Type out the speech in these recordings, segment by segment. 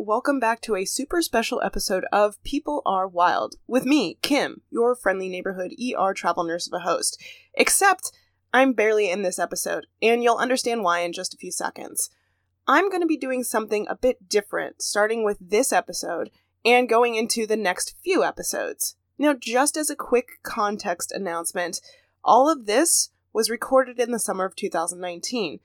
Welcome back to a super special episode of People Are Wild with me, Kim, your friendly neighborhood ER travel nurse of a host. Except I'm barely in this episode, and you'll understand why in just a few seconds. I'm going to be doing something a bit different, starting with this episode and going into the next few episodes. Now, just as a quick context announcement, all of this was recorded in the summer of 2019,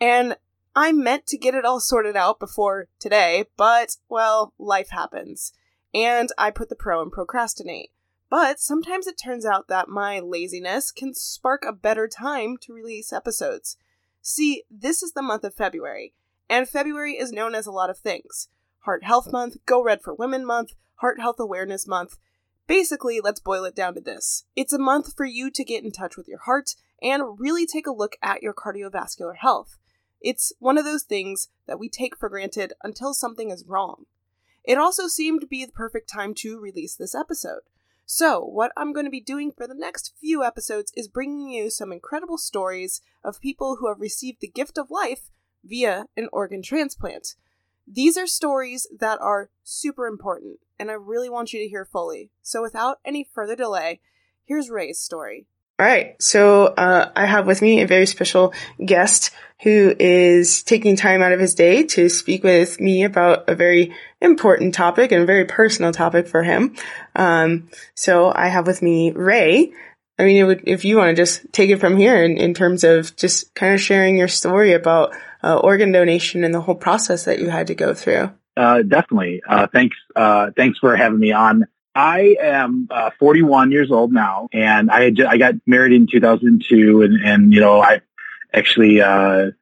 and I meant to get it all sorted out before today, but, well, life happens. And I put the pro in procrastinate. But sometimes it turns out that my laziness can spark a better time to release episodes. See, this is the month of February, and February is known as a lot of things Heart Health Month, Go Red for Women Month, Heart Health Awareness Month. Basically, let's boil it down to this it's a month for you to get in touch with your heart and really take a look at your cardiovascular health. It's one of those things that we take for granted until something is wrong. It also seemed to be the perfect time to release this episode. So, what I'm going to be doing for the next few episodes is bringing you some incredible stories of people who have received the gift of life via an organ transplant. These are stories that are super important, and I really want you to hear fully. So, without any further delay, here's Ray's story. All right. So uh, I have with me a very special guest who is taking time out of his day to speak with me about a very important topic and a very personal topic for him. Um, so I have with me Ray. I mean, would, if you want to just take it from here in, in terms of just kind of sharing your story about uh, organ donation and the whole process that you had to go through. Uh, definitely. Uh, thanks. Uh, thanks for having me on. I am uh, 41 years old now, and I had, I got married in 2002, and, and you know I actually uh,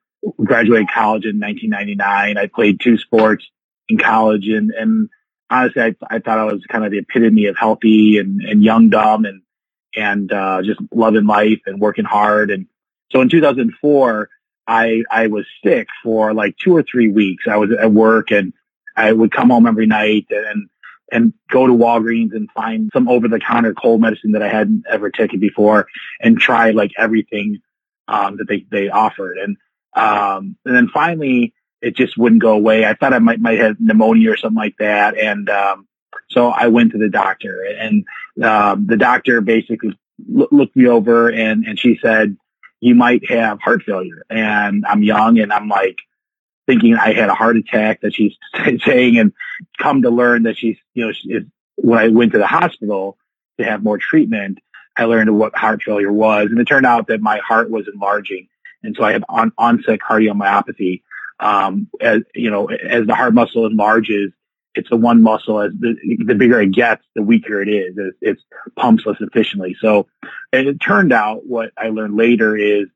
graduated college in 1999. I played two sports in college, and and honestly, I, I thought I was kind of the epitome of healthy and, and young, dumb, and and uh, just loving life and working hard. And so in 2004, I I was sick for like two or three weeks. I was at work, and I would come home every night and and go to Walgreens and find some over the counter cold medicine that I hadn't ever taken before and try like everything um, that they, they offered. And, um, and then finally it just wouldn't go away. I thought I might, might have pneumonia or something like that. And, um, so I went to the doctor and, um, the doctor basically l- looked me over and, and she said, you might have heart failure. And I'm young and I'm like, thinking I had a heart attack that she's saying and come to learn that she's, you know, she, when I went to the hospital to have more treatment, I learned what heart failure was. And it turned out that my heart was enlarging. And so I had on, onset cardiomyopathy. Um, as, you know, as the heart muscle enlarges, it's the one muscle as the, the bigger it gets, the weaker it is. It, it pumps less efficiently. So it turned out what I learned later is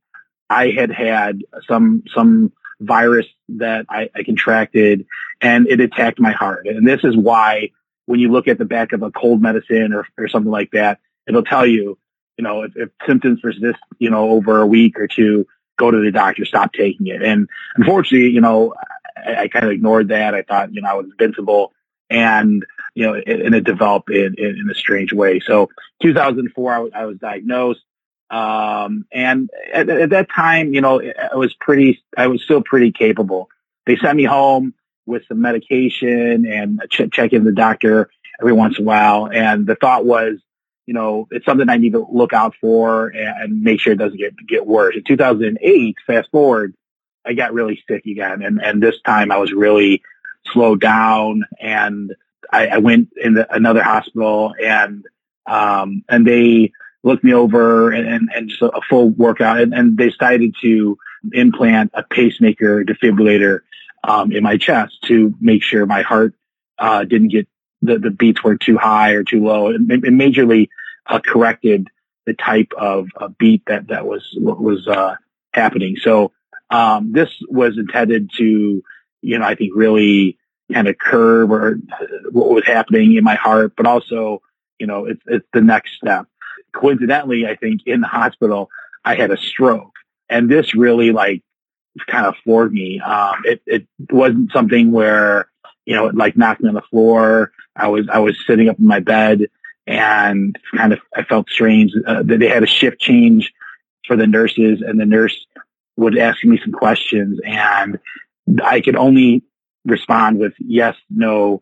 I had had some, some virus that I, I contracted and it attacked my heart. And this is why when you look at the back of a cold medicine or, or something like that, it'll tell you, you know, if, if symptoms persist, you know, over a week or two, go to the doctor, stop taking it. And unfortunately, you know, I, I kind of ignored that. I thought, you know, I was invincible and, you know, it, and it developed in, in, in, a strange way. So 2004, I, I was diagnosed. Um, and at, at, that time, you know, I was pretty, I was still pretty capable. They sent me home with some medication and ch- check in the doctor every once in a while. And the thought was, you know, it's something I need to look out for and make sure it doesn't get, get worse. In 2008, fast forward, I got really sick again. And, and this time I was really slowed down and I, I went in the, another hospital and, um, and they, looked me over and, and, just a, full workout. And, and, they decided to implant a pacemaker defibrillator um, in my chest to make sure my heart uh, didn't get the, the beats were too high or too low. It, majorly uh, corrected the type of uh, beat that that was was uh, happening. So um, this was intended to, you know, I think really kind of curb or uh, what was happening in my heart, but also, you know, it's it's the next step coincidentally, I think in the hospital, I had a stroke and this really like kind of floored me. Um, it, it wasn't something where, you know, it like knocked me on the floor. I was, I was sitting up in my bed and kind of, I felt strange uh, they had a shift change for the nurses and the nurse would ask me some questions and I could only respond with yes, no,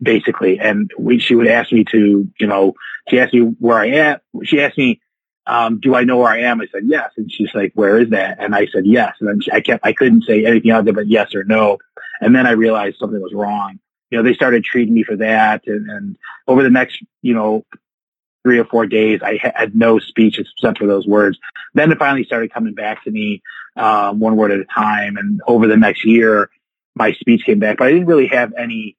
basically. And we, she would ask me to, you know, she asked me where I am. She asked me, um, do I know where I am? I said, yes. And she's like, where is that? And I said, yes. And then she, I kept, I couldn't say anything other but yes or no. And then I realized something was wrong. You know, they started treating me for that. And, and over the next, you know, three or four days, I had no speech except for those words. Then it finally started coming back to me, um, one word at a time. And over the next year, my speech came back, but I didn't really have any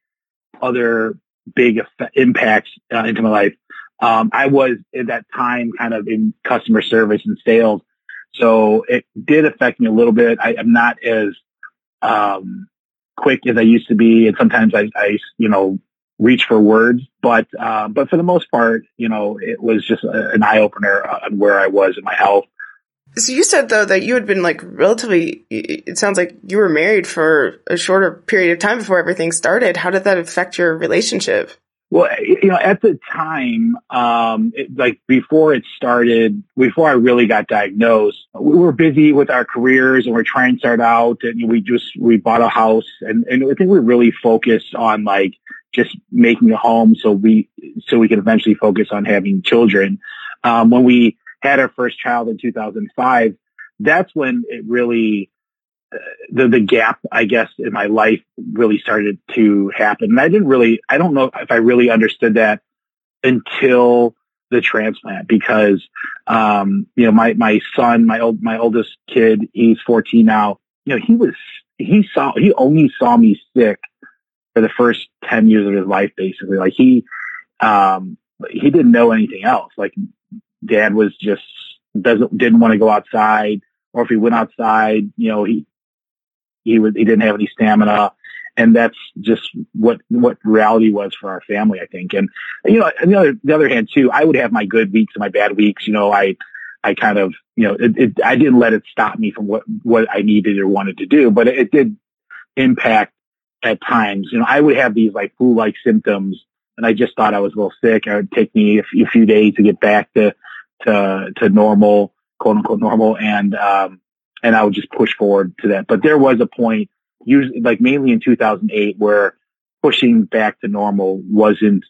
other big effect, impacts uh, into my life. Um, I was at that time kind of in customer service and sales. So it did affect me a little bit. I, am not as, um, quick as I used to be. And sometimes I, I you know, reach for words, but, uh, but for the most part, you know, it was just a, an eye opener on where I was in my health. So you said though that you had been like relatively, it sounds like you were married for a shorter period of time before everything started. How did that affect your relationship? Well, you know, at the time, um, it, like before it started, before I really got diagnosed, we were busy with our careers and we're trying to start out and we just, we bought a house and, and I think we're really focused on like just making a home so we, so we could eventually focus on having children. Um, when we had our first child in 2005, that's when it really, the the gap, I guess, in my life really started to happen. And I didn't really, I don't know if I really understood that until the transplant because, um, you know, my, my son, my old, my oldest kid, he's 14 now, you know, he was, he saw, he only saw me sick for the first 10 years of his life, basically. Like he, um, he didn't know anything else. Like dad was just, doesn't, didn't want to go outside or if he went outside, you know, he, he was he didn't have any stamina, and that's just what what reality was for our family, I think. And you know, on the other the other hand too, I would have my good weeks and my bad weeks. You know, I I kind of you know it, it, I didn't let it stop me from what what I needed or wanted to do, but it, it did impact at times. You know, I would have these like flu like symptoms, and I just thought I was a little sick. It would take me a few, a few days to get back to to to normal, quote unquote normal, and um, and I would just push forward to that. But there was a point, usually like mainly in 2008, where pushing back to normal wasn't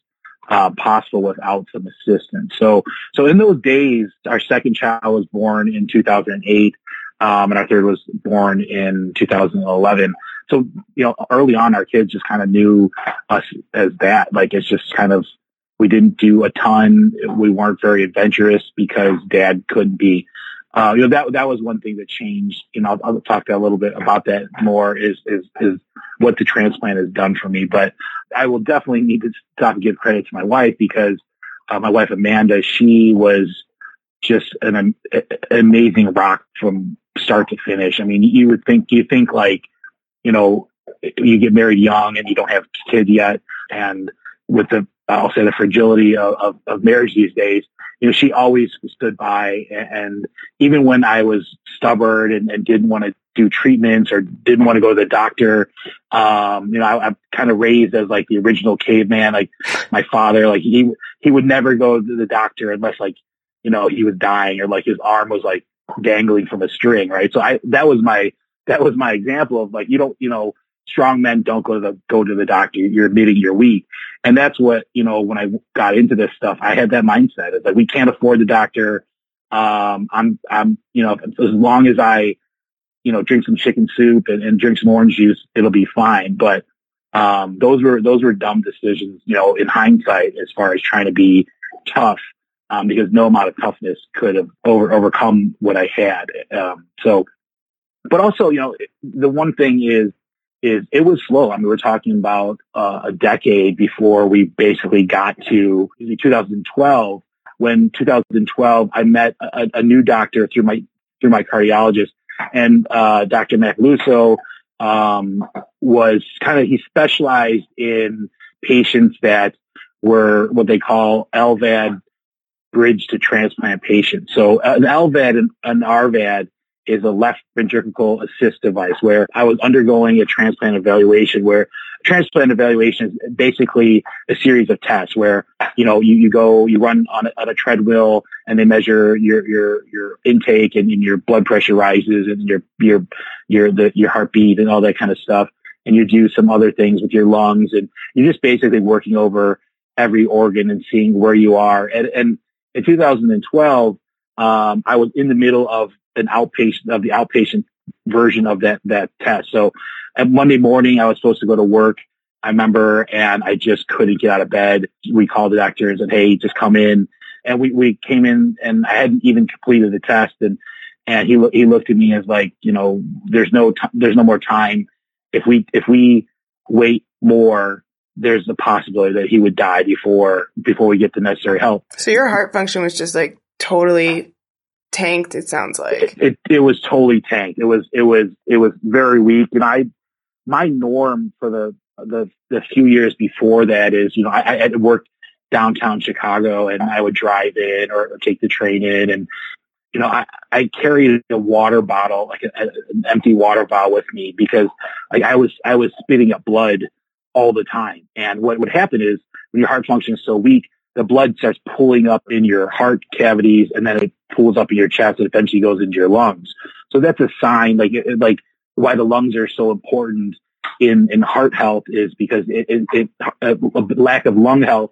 uh, possible without some assistance. So, so in those days, our second child was born in 2008, um, and our third was born in 2011. So, you know, early on, our kids just kind of knew us as that. Like, it's just kind of we didn't do a ton. We weren't very adventurous because dad couldn't be uh, you know, that, that was one thing that changed. You know, I'll, I'll talk a little bit about that more is, is, is what the transplant has done for me. But I will definitely need to stop and give credit to my wife because uh, my wife, Amanda, she was just an, amazing rock from start to finish. I mean, you would think, you think like, you know, you get married young and you don't have kids yet. And with the, I'll say the fragility of, of, of marriage these days, you know, she always stood by. And even when I was stubborn and, and didn't want to do treatments or didn't want to go to the doctor, um, you know, I, I'm kind of raised as like the original caveman. Like my father, like he, he would never go to the doctor unless like, you know, he was dying or like his arm was like dangling from a string. Right. So I, that was my, that was my example of like, you don't, you know, strong men don't go to the go to the doctor. You're admitting you're weak, and that's what you know. When I got into this stuff, I had that mindset. It's like we can't afford the doctor. Um, I'm I'm you know as long as I you know drink some chicken soup and, and drink some orange juice, it'll be fine. But um, those were those were dumb decisions, you know, in hindsight, as far as trying to be tough. Um, because no amount of toughness could have over, overcome what I had. Um, so, but also, you know, the one thing is is it was slow. I mean, we're talking about uh, a decade before we basically got to 2012. When 2012, I met a, a new doctor through my through my cardiologist, and uh, Dr. Macaluso um, was kind of he specialized in patients that were what they call LVAD bridge to transplant patients. So an LVAD and an RVAD is a left ventricle assist device where I was undergoing a transplant evaluation where transplant evaluation is basically a series of tests where, you know, you, you go, you run on a, on a treadmill and they measure your, your, your intake and, and your blood pressure rises and your, your, your, the, your heartbeat and all that kind of stuff. and you do some other things with your lungs and you're just basically working over every organ and seeing where you are. And, and in 2012, um, I was in the middle of an outpatient of the outpatient version of that, that test. So at Monday morning, I was supposed to go to work. I remember and I just couldn't get out of bed. We called the doctor and said, Hey, just come in. And we, we came in and I hadn't even completed the test. And, and he, he looked at me as like, you know, there's no, t- there's no more time. If we, if we wait more, there's the possibility that he would die before, before we get the necessary help. So your heart function was just like totally tanked. It sounds like it, it, was totally tanked. It was, it was, it was very weak. And I, my norm for the, the, the few years before that is, you know, I, I had worked downtown Chicago and I would drive in or, take the train in and, you know, I, I carried a water bottle, like a, an empty water bottle with me because like I was, I was spitting up blood all the time. And what would happen is when your heart function is so weak, the blood starts pulling up in your heart cavities and then it pulls up in your chest and eventually goes into your lungs. So that's a sign, like, like why the lungs are so important in, in heart health is because it, it, it a, a lack of lung health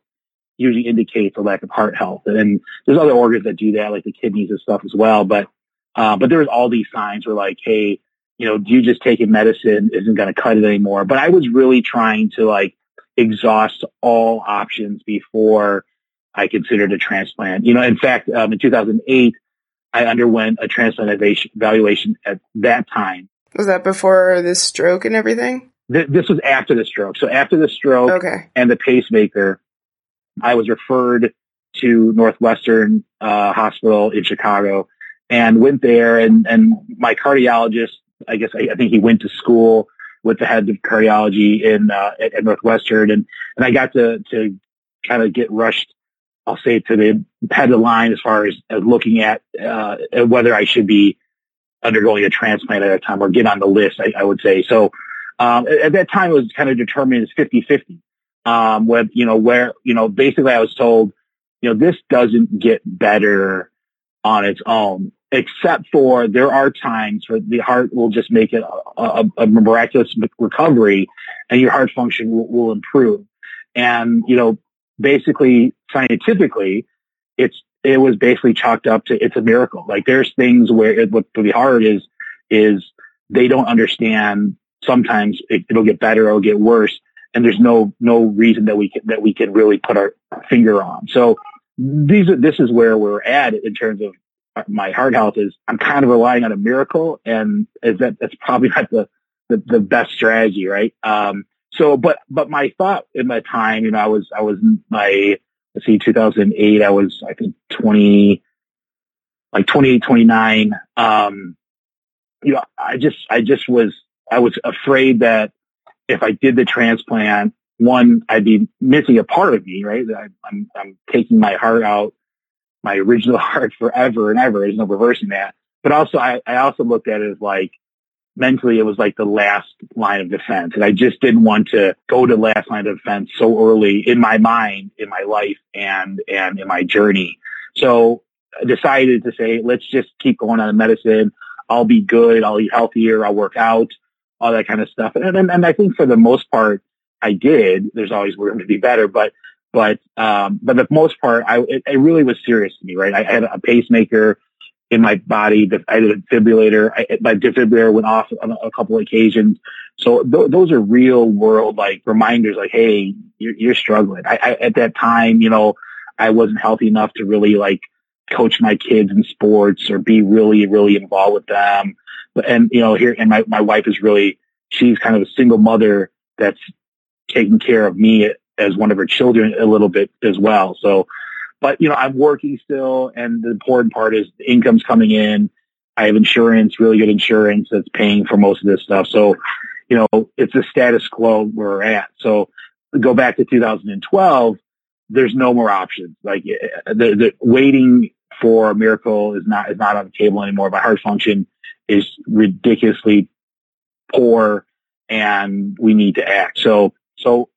usually indicates a lack of heart health. And there's other organs that do that, like the kidneys and stuff as well. But, uh, but there's all these signs where like, hey, you know, do you just taking medicine isn't going to cut it anymore. But I was really trying to like exhaust all options before I considered a transplant. You know, in fact, um, in 2008, I underwent a transplant evaluation at that time. Was that before the stroke and everything? Th- this was after the stroke. So after the stroke okay. and the pacemaker, I was referred to Northwestern uh, Hospital in Chicago and went there. And, and my cardiologist, I guess I, I think he went to school with the head of cardiology in uh, at, at Northwestern, and and I got to to kind of get rushed I'll say to the head of the line as far as, as looking at uh, whether I should be undergoing a transplant at that time or get on the list, I, I would say. So um, at, at, that time, it was kind of determined as 50-50. Um, with, you know, where, you know, basically I was told, you know, this doesn't get better on its own, except for there are times where the heart will just make a, a, a miraculous recovery and your heart function will, will improve. And, you know, basically scientifically, it's it was basically chalked up to it's a miracle. Like there's things where it would be hard is is they don't understand. Sometimes it, will get better, it'll get worse, and there's no no reason that we can that we can really put our finger on. So these are this is where we're at in terms of my heart health. Is I'm kind of relying on a miracle, and is that that's probably not the the, the best strategy, right? Um, so, but, but my thought in my time, you know, I was, I was my, let's see, 2008, I was, I think 20, like 28, 29. Um, you know, I just, I just was, I was afraid that if I did the transplant, one, I'd be missing a part of me, right? I, I'm, I'm taking my heart out, my original heart forever and ever. There's no reversing that. But also, I, I also looked at it as like, mentally it was like the last line of defense. And I just didn't want to go to last line of defense so early in my mind, in my life and, and in my journey. So I decided to say, let's just keep going on the medicine. I'll be good. I'll eat healthier. I'll work out, all that kind of stuff. And, and, and I think for the most part, I did. There's always room to be better, but, but, um, but the most part, I, it, it really was serious to me, right? I had a pacemaker in my body. I did a defibrillator. I, my defibrillator went off on a, couple of occasions. So th- those are real world like reminders like, Hey, you're, you're struggling. I, I, at that time, you know, I wasn't healthy enough to really like coach my kids in sports or be really, really involved with them. And, you know, here, and my, my wife is really, she's kind of a single mother that's taking care of me as one of her children a little bit as well. So but, you know, I'm working still. And the important part is the income's coming in. I have insurance, really good insurance that's paying for most of this stuff. So, you know, it's the status quo we're at. So go back to 2012, there's no more options. Like eh, eh, the, the waiting for a miracle is not, is not on the table anymore. My heart function is ridiculously poor and we need to act. So, so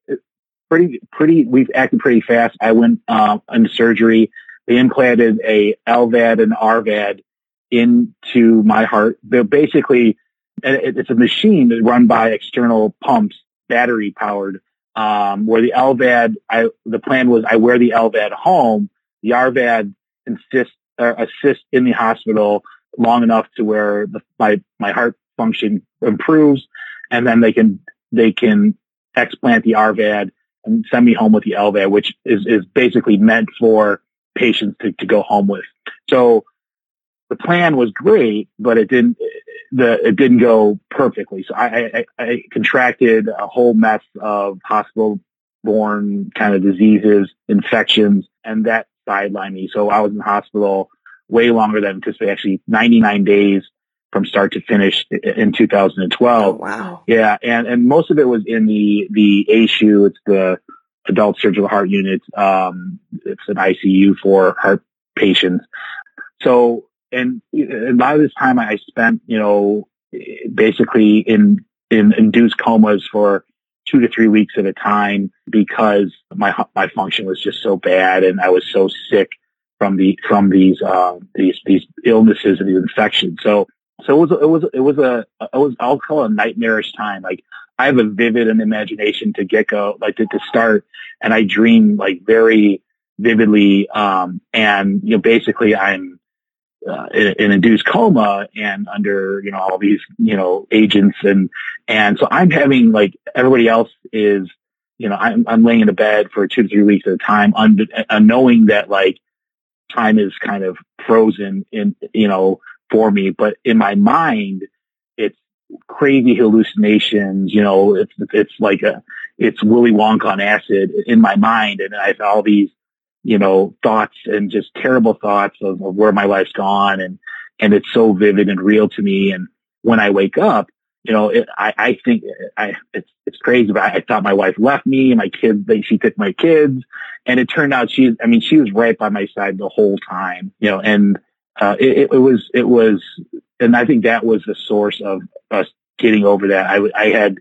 pretty, pretty, we've acted pretty fast. I went, uh, into surgery. They implanted a LVAD and RVAD into my heart. They're basically, it's a machine that's run by external pumps, battery powered, um, where the LVAD, I, the plan was I wear the LVAD home, the RVAD insist, uh, assist in the hospital long enough to where the, my, my heart function improves and then they can, they can explant the RVAD and send me home with the LVAD, which is, is basically meant for patients to, to go home with. So the plan was great, but it didn't, the, it didn't go perfectly. So I, I, I contracted a whole mess of hospital borne kind of diseases, infections, and that sidelined me. So I was in hospital way longer than anticipated, actually 99 days from start to finish in 2012. Oh, wow. Yeah. And, and most of it was in the, the ASHU. It's the adult surgical heart unit. Um, it's an ICU for heart patients. So, and a lot of this time I spent, you know, basically in, in induced comas for two to three weeks at a time because my, my function was just so bad and I was so sick from the, from these, uh, these, these illnesses and these infections. So, so it was, it was, it was a, it was, I'll call it a nightmarish time. Like I have a vivid an imagination to get go, like to, to start and I dream like very vividly. Um, and, you know, basically I'm, uh, in, in induced coma and under, you know, all these, you know, agents and, and so I'm having like everybody else is, you know, I'm, I'm laying in a bed for two to three weeks at a time, un- uh, knowing that like time is kind of frozen in, you know, for me, but in my mind, it's crazy hallucinations, you know, it's, it's like a, it's Willy Wonka on acid in my mind. And I have all these, you know, thoughts and just terrible thoughts of, of where my life's gone. And, and it's so vivid and real to me. And when I wake up, you know, it, I, I think I, it's, it's crazy, but I, I thought my wife left me and my kids, they, she took my kids and it turned out she, I mean, she was right by my side the whole time, you know, and, uh, it, it was, it was, and I think that was the source of us getting over that. I, I had,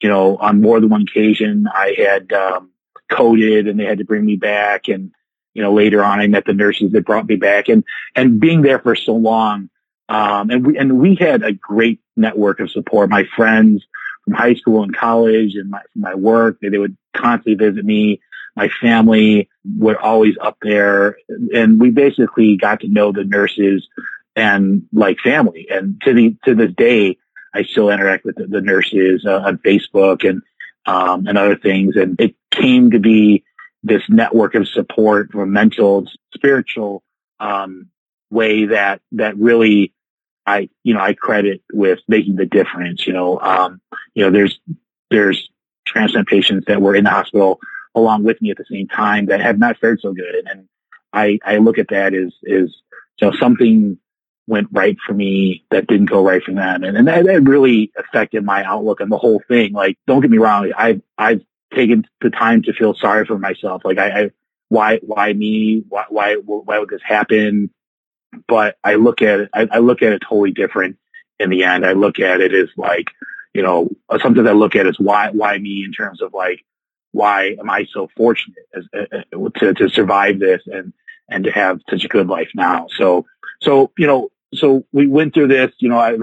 you know, on more than one occasion, I had, um, coded and they had to bring me back. And, you know, later on, I met the nurses that brought me back and, and being there for so long. Um, and we, and we had a great network of support. My friends from high school and college and my, my work, they, they would constantly visit me. My family were always up there and we basically got to know the nurses and like family. And to the, to this day, I still interact with the, the nurses uh, on Facebook and, um, and other things. And it came to be this network of support from mental, spiritual, um, way that, that really I, you know, I credit with making the difference, you know, um, you know, there's, there's transplant patients that were in the hospital along with me at the same time that have not fared so good. And, I, I look at that as, is, you know, something went right for me that didn't go right for them. And, and that, that really affected my outlook on the whole thing. Like, don't get me wrong. I, I've taken the time to feel sorry for myself. Like I, I why, why me? Why, why, why would this happen? But I look at it, I, I look at it totally different in the end. I look at it as like, you know, something I look at is why, why me in terms of like, why am I so fortunate as, uh, to, to survive this and, and to have such a good life now? So, so, you know, so we went through this, you know, I,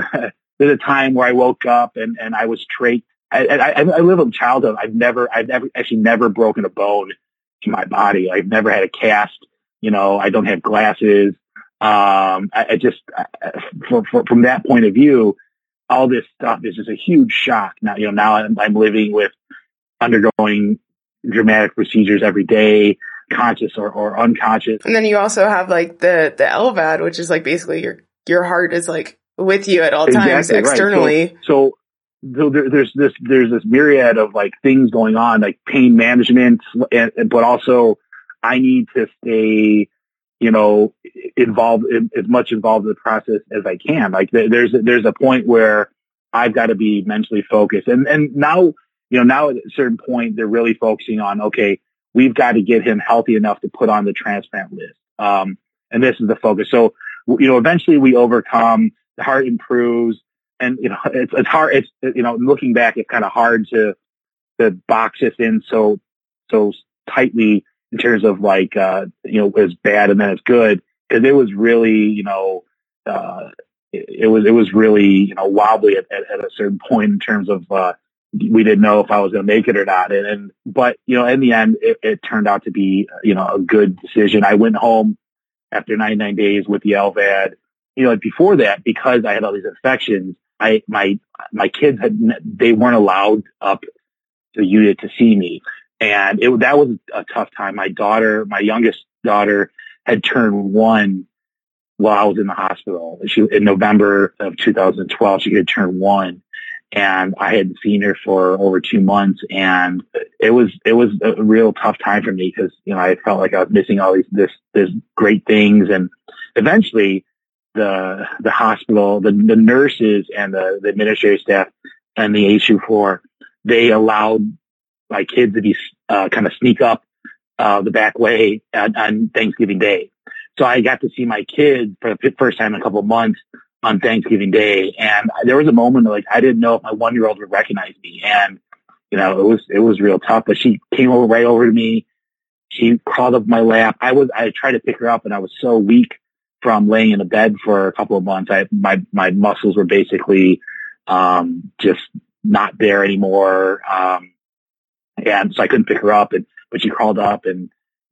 there's a time where I woke up and, and I was trached. I, I, I live in childhood. I've never, I've never, actually never broken a bone in my body. I've never had a cast. You know, I don't have glasses. Um, I, I just, I, for, for, from that point of view, all this stuff is just a huge shock. Now, you know, now I'm, I'm living with undergoing dramatic procedures every day conscious or, or unconscious. And then you also have like the, the LVAD, which is like basically your your heart is like with you at all times externally. Right. So, so, so there, there's this there's this myriad of like things going on, like pain management, and, but also I need to stay, you know, involved in, as much involved in the process as I can. Like there's there's a point where I've got to be mentally focused, and and now you know now at a certain point they're really focusing on okay, we've got to get him healthy enough to put on the transplant list. Um, and this is the focus. So you know, eventually we overcome, the heart improves, and you know, it's it's hard. It's you know, looking back, it's kind of hard to to box this in so so tightly in terms of like uh, you know, it's bad and then it's good because it was really you know. Uh, it, it was it was really you know wobbly at, at, at, a certain point in terms of uh, we didn't know if I was going to make it or not. And, and but you know in the end it, it, turned out to be you know a good decision. I went home after 99 days with the LVAD. You know before that because I had all these infections, I my my kids had they weren't allowed up to unit to see me. And it, that was a tough time. My daughter, my youngest daughter had turned one while I was in the hospital. She, in November of 2012, she had turned one and I hadn't seen her for over two months and it was, it was a real tough time for me because, you know, I felt like I was missing all these, this, this great things. And eventually the, the hospital, the, the nurses and the, the administrative staff and the HU4, they allowed my kids to be, uh, kind of sneak up, uh, the back way on, on Thanksgiving Day. So I got to see my kids for the first time in a couple of months on Thanksgiving Day. And there was a moment like I didn't know if my one year old would recognize me. And, you know, it was, it was real tough, but she came over right over to me. She crawled up my lap. I was, I tried to pick her up and I was so weak from laying in a bed for a couple of months. I, my, my muscles were basically, um, just not there anymore. Um, and so I couldn't pick her up and, but she crawled up and,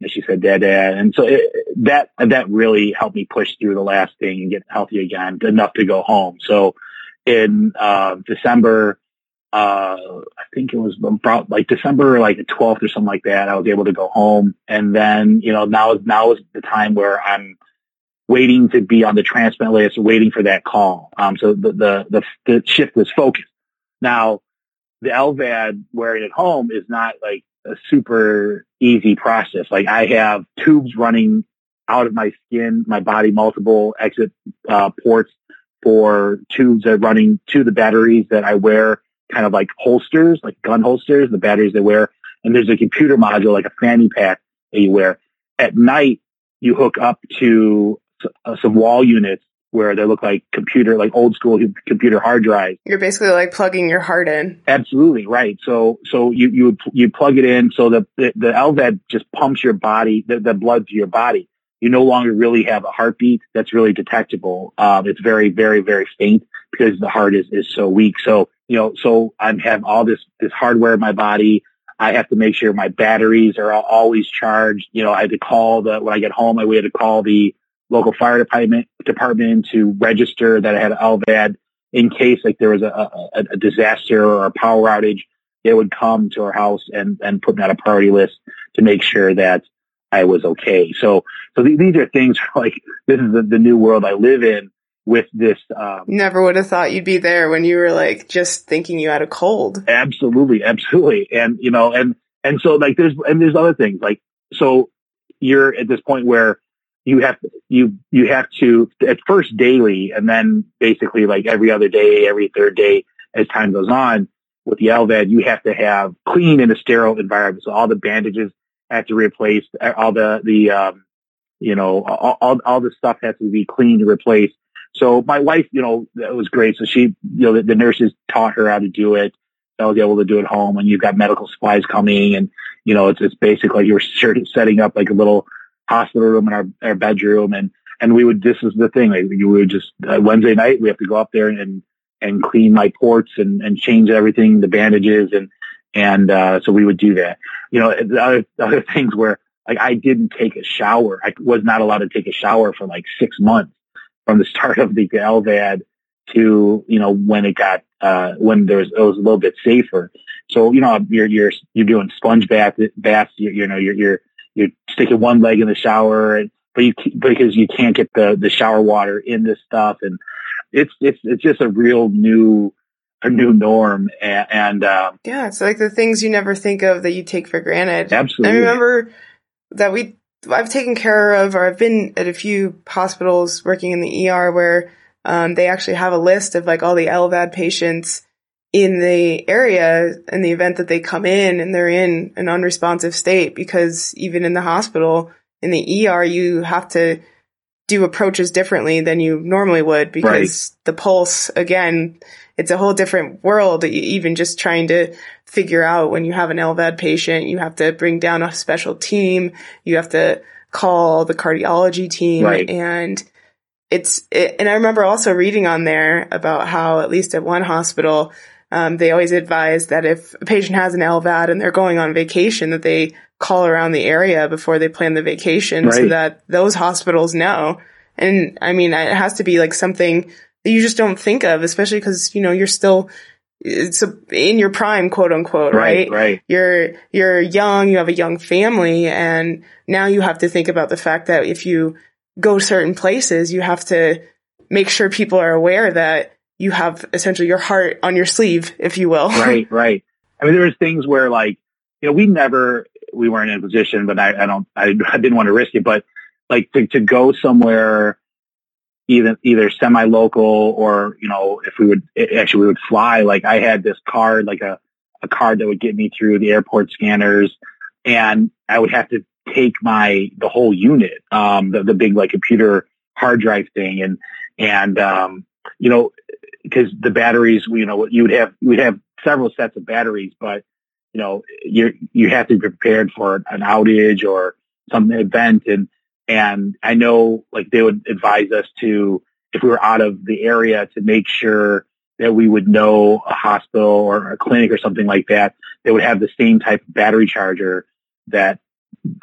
she said, dad, dad. And so it, that, that really helped me push through the last thing and get healthy again, enough to go home. So in, uh, December, uh, I think it was about like December, like the 12th or something like that. I was able to go home. And then, you know, now, is now is the time where I'm waiting to be on the transplant list, waiting for that call. Um, so the, the, the, the shift was focused. Now, the LVAD wearing at home is not like a super easy process. Like I have tubes running out of my skin, my body, multiple exit uh, ports for tubes that are running to the batteries that I wear, kind of like holsters, like gun holsters, the batteries they wear. And there's a computer module, like a fanny pack that you wear. At night, you hook up to uh, some wall units where they look like computer, like old school computer hard drives. You're basically like plugging your heart in. Absolutely right. So, so you, you, you plug it in so the, the, the LVAD just pumps your body, the, the blood to your body. You no longer really have a heartbeat that's really detectable. Um, it's very, very, very faint because the heart is, is so weak. So, you know, so I'm have all this, this hardware in my body. I have to make sure my batteries are always charged. You know, I had to call the, when I get home, I we had to call the, local fire department department to register that I had LVAD in case like there was a, a, a disaster or a power outage. They would come to our house and, and put me on a priority list to make sure that I was okay. So, so th- these are things like this is the, the, new world I live in with this. Um, Never would have thought you'd be there when you were like just thinking you had a cold. Absolutely, absolutely, and you know, and and so like there's and there's other things like so you're at this point where you have you you have to at first daily and then basically like every other day, every third day as time goes on with the LVAD, you have to have clean and a sterile environment. So all the bandages have to be replaced, all the the um, you know all, all all the stuff has to be cleaned and replaced. So my wife, you know, that was great. So she, you know, the, the nurses taught her how to do it. I was able to do it home, and you've got medical supplies coming, and you know, it's it's basically you're setting up like a little hospital room and our, our bedroom. And, and we would, this is the thing, like we would just, uh, Wednesday night, we have to go up there and, and clean my ports and, and change everything, the bandages. And, and, uh, so we would do that. You know, the other, the other things where like I didn't take a shower. I was not allowed to take a shower for like six months from the start of the LVAD to, you know, when it got, uh, when there was, it was a little bit safer. So, you know, you're, you're, you're doing sponge bath, baths, you, you know, you're, you're, you're sticking one leg in the shower and but you because you can't get the the shower water in this stuff. And it's it's it's just a real new a new norm. And, and uh, yeah it's like the things you never think of that you take for granted. Absolutely. i remember that we i've taken care of or i've been at a few hospitals working in the er where um, they actually have a list of like all the lvad patients in the area in the event that they come in and they're in an unresponsive state because even in the hospital in the ER you have to do approaches differently than you normally would because right. the pulse again it's a whole different world even just trying to figure out when you have an LVAD patient you have to bring down a special team you have to call the cardiology team right. and it's, it, and I remember also reading on there about how at least at one hospital, um, they always advise that if a patient has an LVAD and they're going on vacation, that they call around the area before they plan the vacation right. so that those hospitals know. And I mean, it has to be like something that you just don't think of, especially because, you know, you're still, it's a, in your prime, quote unquote, right, right? Right. You're, you're young, you have a young family, and now you have to think about the fact that if you go certain places, you have to make sure people are aware that you have essentially your heart on your sleeve, if you will. Right, right. I mean, there was things where like, you know, we never, we weren't in a position, but I, I don't, I, I didn't want to risk it, but like to, to go somewhere either, either semi-local or, you know, if we would, actually we would fly, like I had this card, like a, a card that would get me through the airport scanners and I would have to take my, the whole unit, um, the, the big like computer hard drive thing and, and, um, you know, because the batteries, you know, you would have, you would have several sets of batteries, but you know, you you have to be prepared for an outage or some event. And, and I know like they would advise us to, if we were out of the area to make sure that we would know a hospital or a clinic or something like that, they would have the same type of battery charger that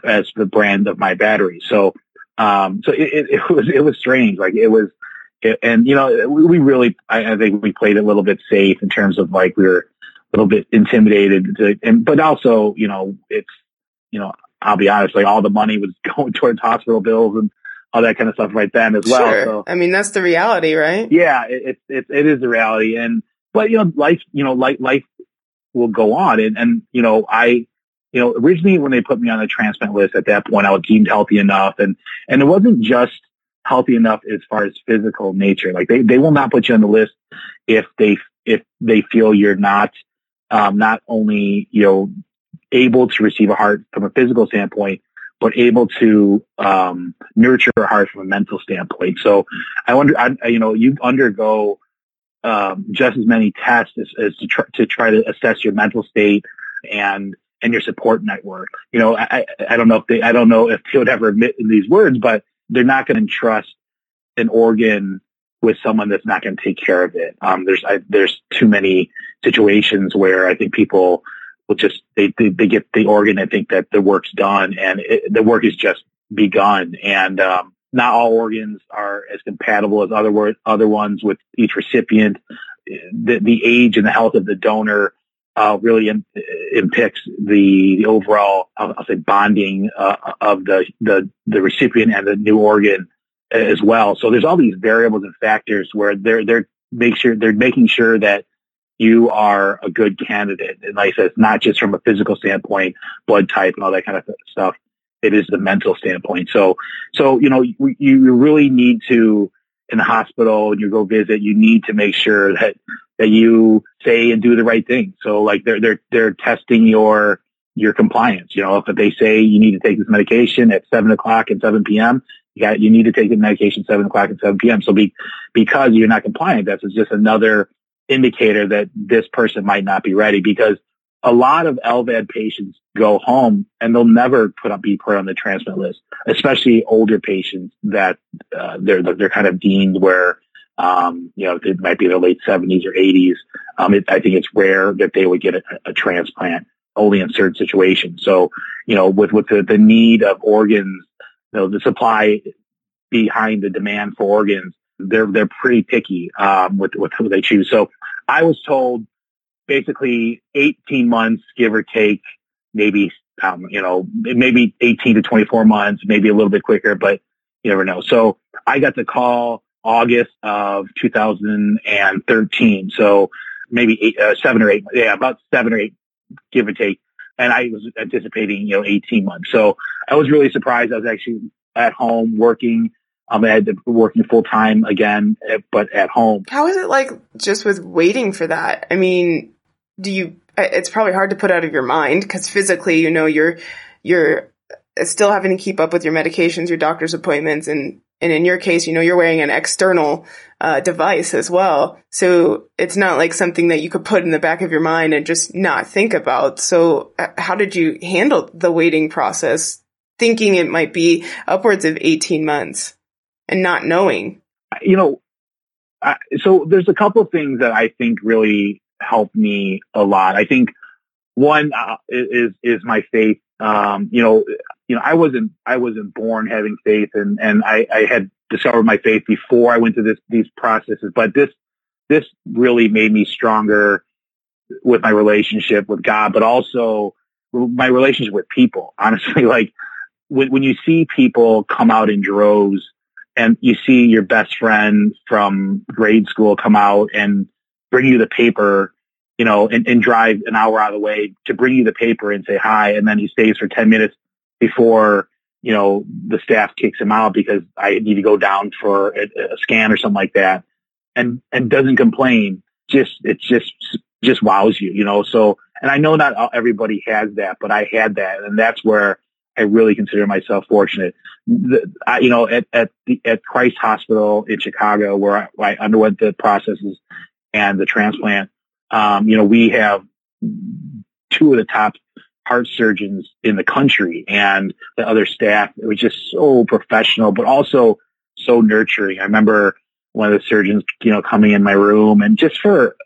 as the brand of my battery. So, um, so it, it, it was, it was strange. Like it was, it, and you know, we really, I, I think we played a little bit safe in terms of like we were, a little bit intimidated to, and, but also, you know, it's, you know, I'll be honest, like all the money was going towards hospital bills and all that kind of stuff right then as well. Sure. So, I mean, that's the reality, right? Yeah, it, it, it is the reality. And, but, you know, life, you know, life, life will go on. And, and, you know, I, you know, originally when they put me on the transplant list at that point, I was deemed healthy enough. And, and it wasn't just healthy enough as far as physical nature. Like they, they will not put you on the list if they, if they feel you're not um, not only, you know, able to receive a heart from a physical standpoint, but able to um, nurture a heart from a mental standpoint. So I wonder, I, you know, you undergo um, just as many tests as, as to, try, to try to assess your mental state and and your support network. You know, I, I don't know if they, I don't know if they would ever admit in these words, but they're not going to entrust an organ with someone that's not going to take care of it. Um, there's I, there's too many situations where I think people will just they they, they get the organ and think that the work's done and it, the work is just begun. And um, not all organs are as compatible as other other ones with each recipient. The, the age and the health of the donor uh, really in, impacts the, the overall, I'll, I'll, say, bonding uh, of the, the the recipient and the new organ as well. So there's all these variables and factors where they're they're make sure they're making sure that you are a good candidate. And like I said, it's not just from a physical standpoint, blood type and all that kind of stuff. It is the mental standpoint. So, so, you know, you, you really need to, in the hospital and you go visit, you need to make sure that, that you say and do the right thing. So like they're, they're, they're testing your, your compliance. You know, if they say you need to take this medication at seven o'clock and 7 p.m., you got, you need to take the medication seven o'clock and 7 p.m. So be, because you're not compliant, that's just another indicator that this person might not be ready because a lot of LVAD patients go home and they'll never put up, be put on the transplant list, especially older patients that, uh, they're, they're kind of deemed where, um, you know, it might be their late seventies or eighties. Um, it, I think it's rare that they would get a, a transplant only in certain situations. So, you know, with, with the, the need of organs, you know, the supply behind the demand for organs, they're, they're pretty picky, um, with, with who they choose. So I was told basically 18 months, give or take, maybe, um, you know, maybe 18 to 24 months, maybe a little bit quicker, but you never know. So I got the call August of 2013. So maybe eight, uh, seven or eight, yeah, about seven or eight, give or take. And I was anticipating, you know, 18 months. So I was really surprised. I was actually at home working. Um, I had been working full time again, eh, but at home. How is it like just with waiting for that? I mean, do you, it's probably hard to put out of your mind because physically, you know, you're, you're still having to keep up with your medications, your doctor's appointments, and and in your case, you know, you're wearing an external uh, device as well. So it's not like something that you could put in the back of your mind and just not think about. So uh, how did you handle the waiting process, thinking it might be upwards of 18 months and not knowing? you know, I, so there's a couple things that I think really helped me a lot. I think one uh, is is my faith. Um, you know, you know, I wasn't I wasn't born having faith, and and I, I had discovered my faith before I went through this these processes. But this this really made me stronger with my relationship with God, but also my relationship with people. Honestly, like when when you see people come out in droves and you see your best friend from grade school come out and bring you the paper, you know, and, and drive an hour out of the way to bring you the paper and say hi. And then he stays for 10 minutes before, you know, the staff kicks him out because I need to go down for a, a scan or something like that and, and doesn't complain. Just, it's just, just wows you, you know? So, and I know not everybody has that, but I had that. And that's where I really consider myself fortunate. The, I, you know, at, at the, at Christ Hospital in Chicago, where I, I underwent the processes and the transplant, um, you know, we have two of the top heart surgeons in the country and the other staff. It was just so professional, but also so nurturing. I remember one of the surgeons, you know, coming in my room and just for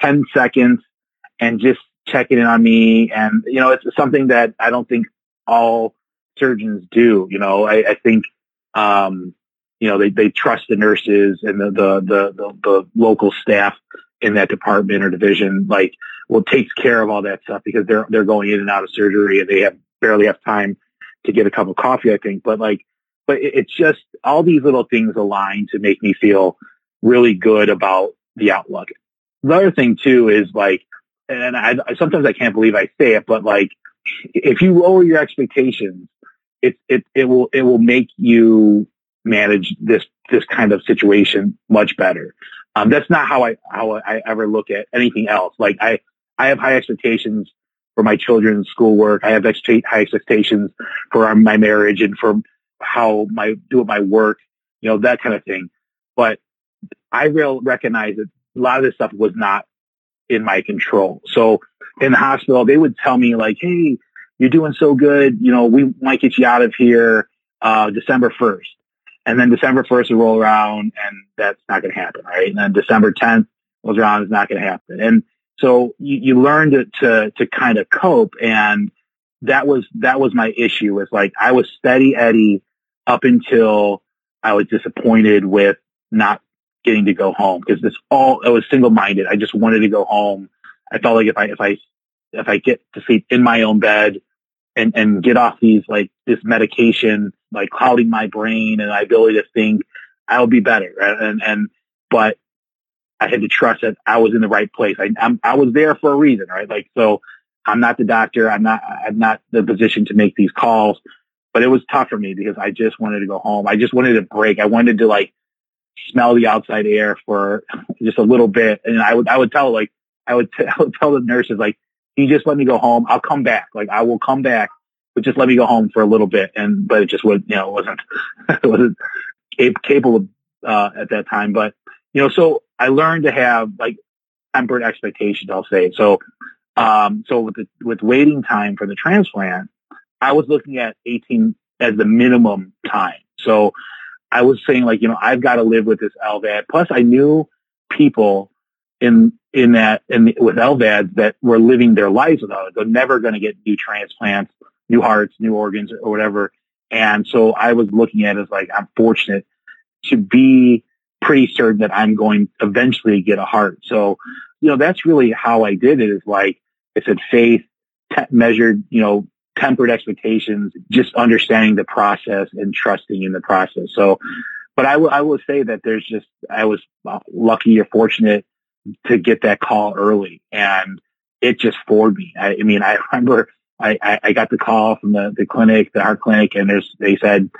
10 seconds and just checking in on me. And, you know, it's something that I don't think all surgeons do. You know, I, I think, um, you know, they, they trust the nurses and the, the, the, the, the local staff in that department or division, like, well, takes care of all that stuff because they're, they're going in and out of surgery and they have barely have time to get a cup of coffee, I think. But like, but it's just all these little things align to make me feel really good about the outlook. The other thing too is like, and I, sometimes I can't believe I say it, but like, if you lower your expectations, it, it, it will, it will make you manage this, this kind of situation much better. Um, that's not how I, how I ever look at anything else. Like I, I have high expectations for my children's schoolwork. I have ex- high expectations for my marriage and for how my, do my work, you know, that kind of thing. But I real recognize that a lot of this stuff was not in my control. So in the hospital, they would tell me like, Hey, you're doing so good. You know, we might get you out of here, uh, December 1st. And then December 1st will roll around and that's not going to happen. Right. And then December 10th rolls around. It's not going to happen. And so you, you learn to, to, to kind of cope. And that was, that was my issue was like, I was steady Eddie up until I was disappointed with not getting to go home because this all, I was single minded. I just wanted to go home. I felt like if I, if I, if I get to sleep in my own bed and, and get off these, like this medication, like clouding my brain and my ability to think, I'll be better. And, and, but I had to trust that I was in the right place. I, I'm, I was there for a reason, right? Like, so I'm not the doctor. I'm not, I'm not the position to make these calls, but it was tough for me because I just wanted to go home. I just wanted to break. I wanted to like smell the outside air for just a little bit. And I would, I would tell like, I would, t- I would tell the nurses like, you just let me go home. I'll come back. Like I will come back, just let me go home for a little bit. And, but it just would, you know, it wasn't, it wasn't capable uh, at that time. But, you know, so I learned to have like tempered expectations, I'll say. So, um, so with the, with waiting time for the transplant, I was looking at 18 as the minimum time. So I was saying like, you know, I've got to live with this LVAD. Plus I knew people in, in that, in with LVADs that were living their lives without it. They're never going to get new transplants, new hearts, new organs or whatever. And so I was looking at it as like, I'm fortunate to be pretty certain that I'm going eventually get a heart. So, you know, that's really how I did it is like I said, faith, te- measured, you know, tempered expectations, just understanding the process and trusting in the process. So, but I, w- I will say that there's just, I was lucky or fortunate to get that call early and it just floored me. I, I mean, I remember I, I, I got the call from the, the clinic, the heart clinic, and there's, they said,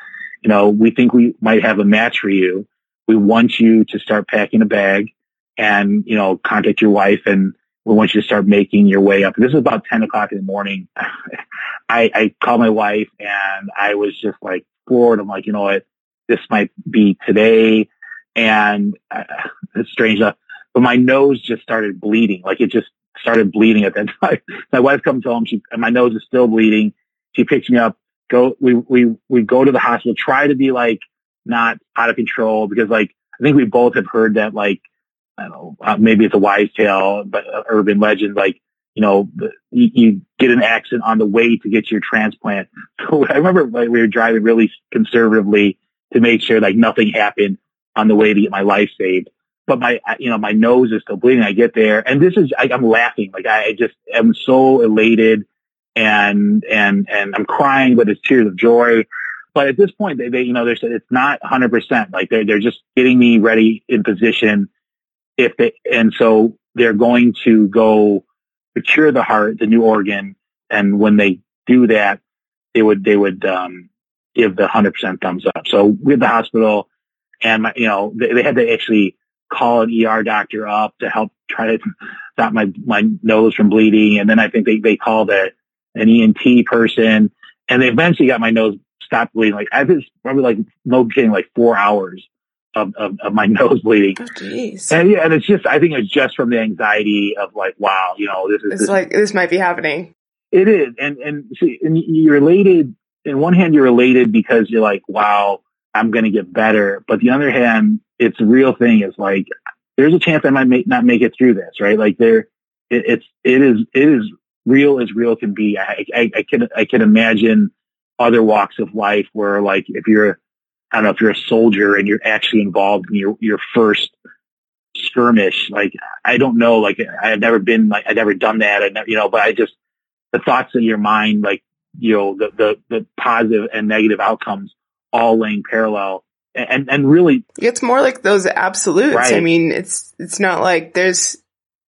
you know, we think we might have a match for you. We want you to start packing a bag and, you know, contact your wife and we want you to start making your way up. This is about 10 o'clock in the morning. I, I called my wife and I was just like bored. I'm like, you know what? This might be today. And uh, it's strange enough, but my nose just started bleeding. Like it just started bleeding at that time. my wife comes home. She, and my nose is still bleeding. She picks me up, go, we, we, we go to the hospital, try to be like, not out of control because like I think we both have heard that like, I don't know, uh, maybe it's a wise tale, but uh, urban legend, like, you know, you, you, get an accident on the way to get your transplant. So I remember like we were driving really conservatively to make sure like nothing happened on the way to get my life saved. But my, you know, my nose is still bleeding. I get there and this is, I, I'm laughing. Like I just am so elated and, and, and I'm crying, but it's tears of joy. But at this point, they, they you know, they said it's not 100%. Like they're, they're just getting me ready in position if they, and so they're going to go procure the heart, the new organ. And when they do that, they would, they would, um, give the 100% thumbs up. So with the hospital and my, you know, they, they had to actually call an ER doctor up to help try to stop my, my nose from bleeding. And then I think they, they called a, an ENT person and they eventually got my nose stopped bleeding. Like I was probably like no kidding, like four hours of, of, of my nose bleeding. Oh, and yeah, and it's just I think it's just from the anxiety of like, wow, you know, this is it's this, like this might be happening. It is, and and see, and you're related. In one hand, you're related because you're like, wow, I'm going to get better. But the other hand, it's a real thing. It's like there's a chance I might make, not make it through this, right? Like there, it, it's it is it is real as real can be. I, I, I can I can imagine other walks of life where like if you're I don't know if you're a soldier and you're actually involved in your your first skirmish. Like I don't know, like I had never been like I'd never done that. I never, you know, but I just the thoughts in your mind, like you know, the the the positive and negative outcomes all laying parallel. And and really, it's more like those absolutes. Right. I mean, it's it's not like there's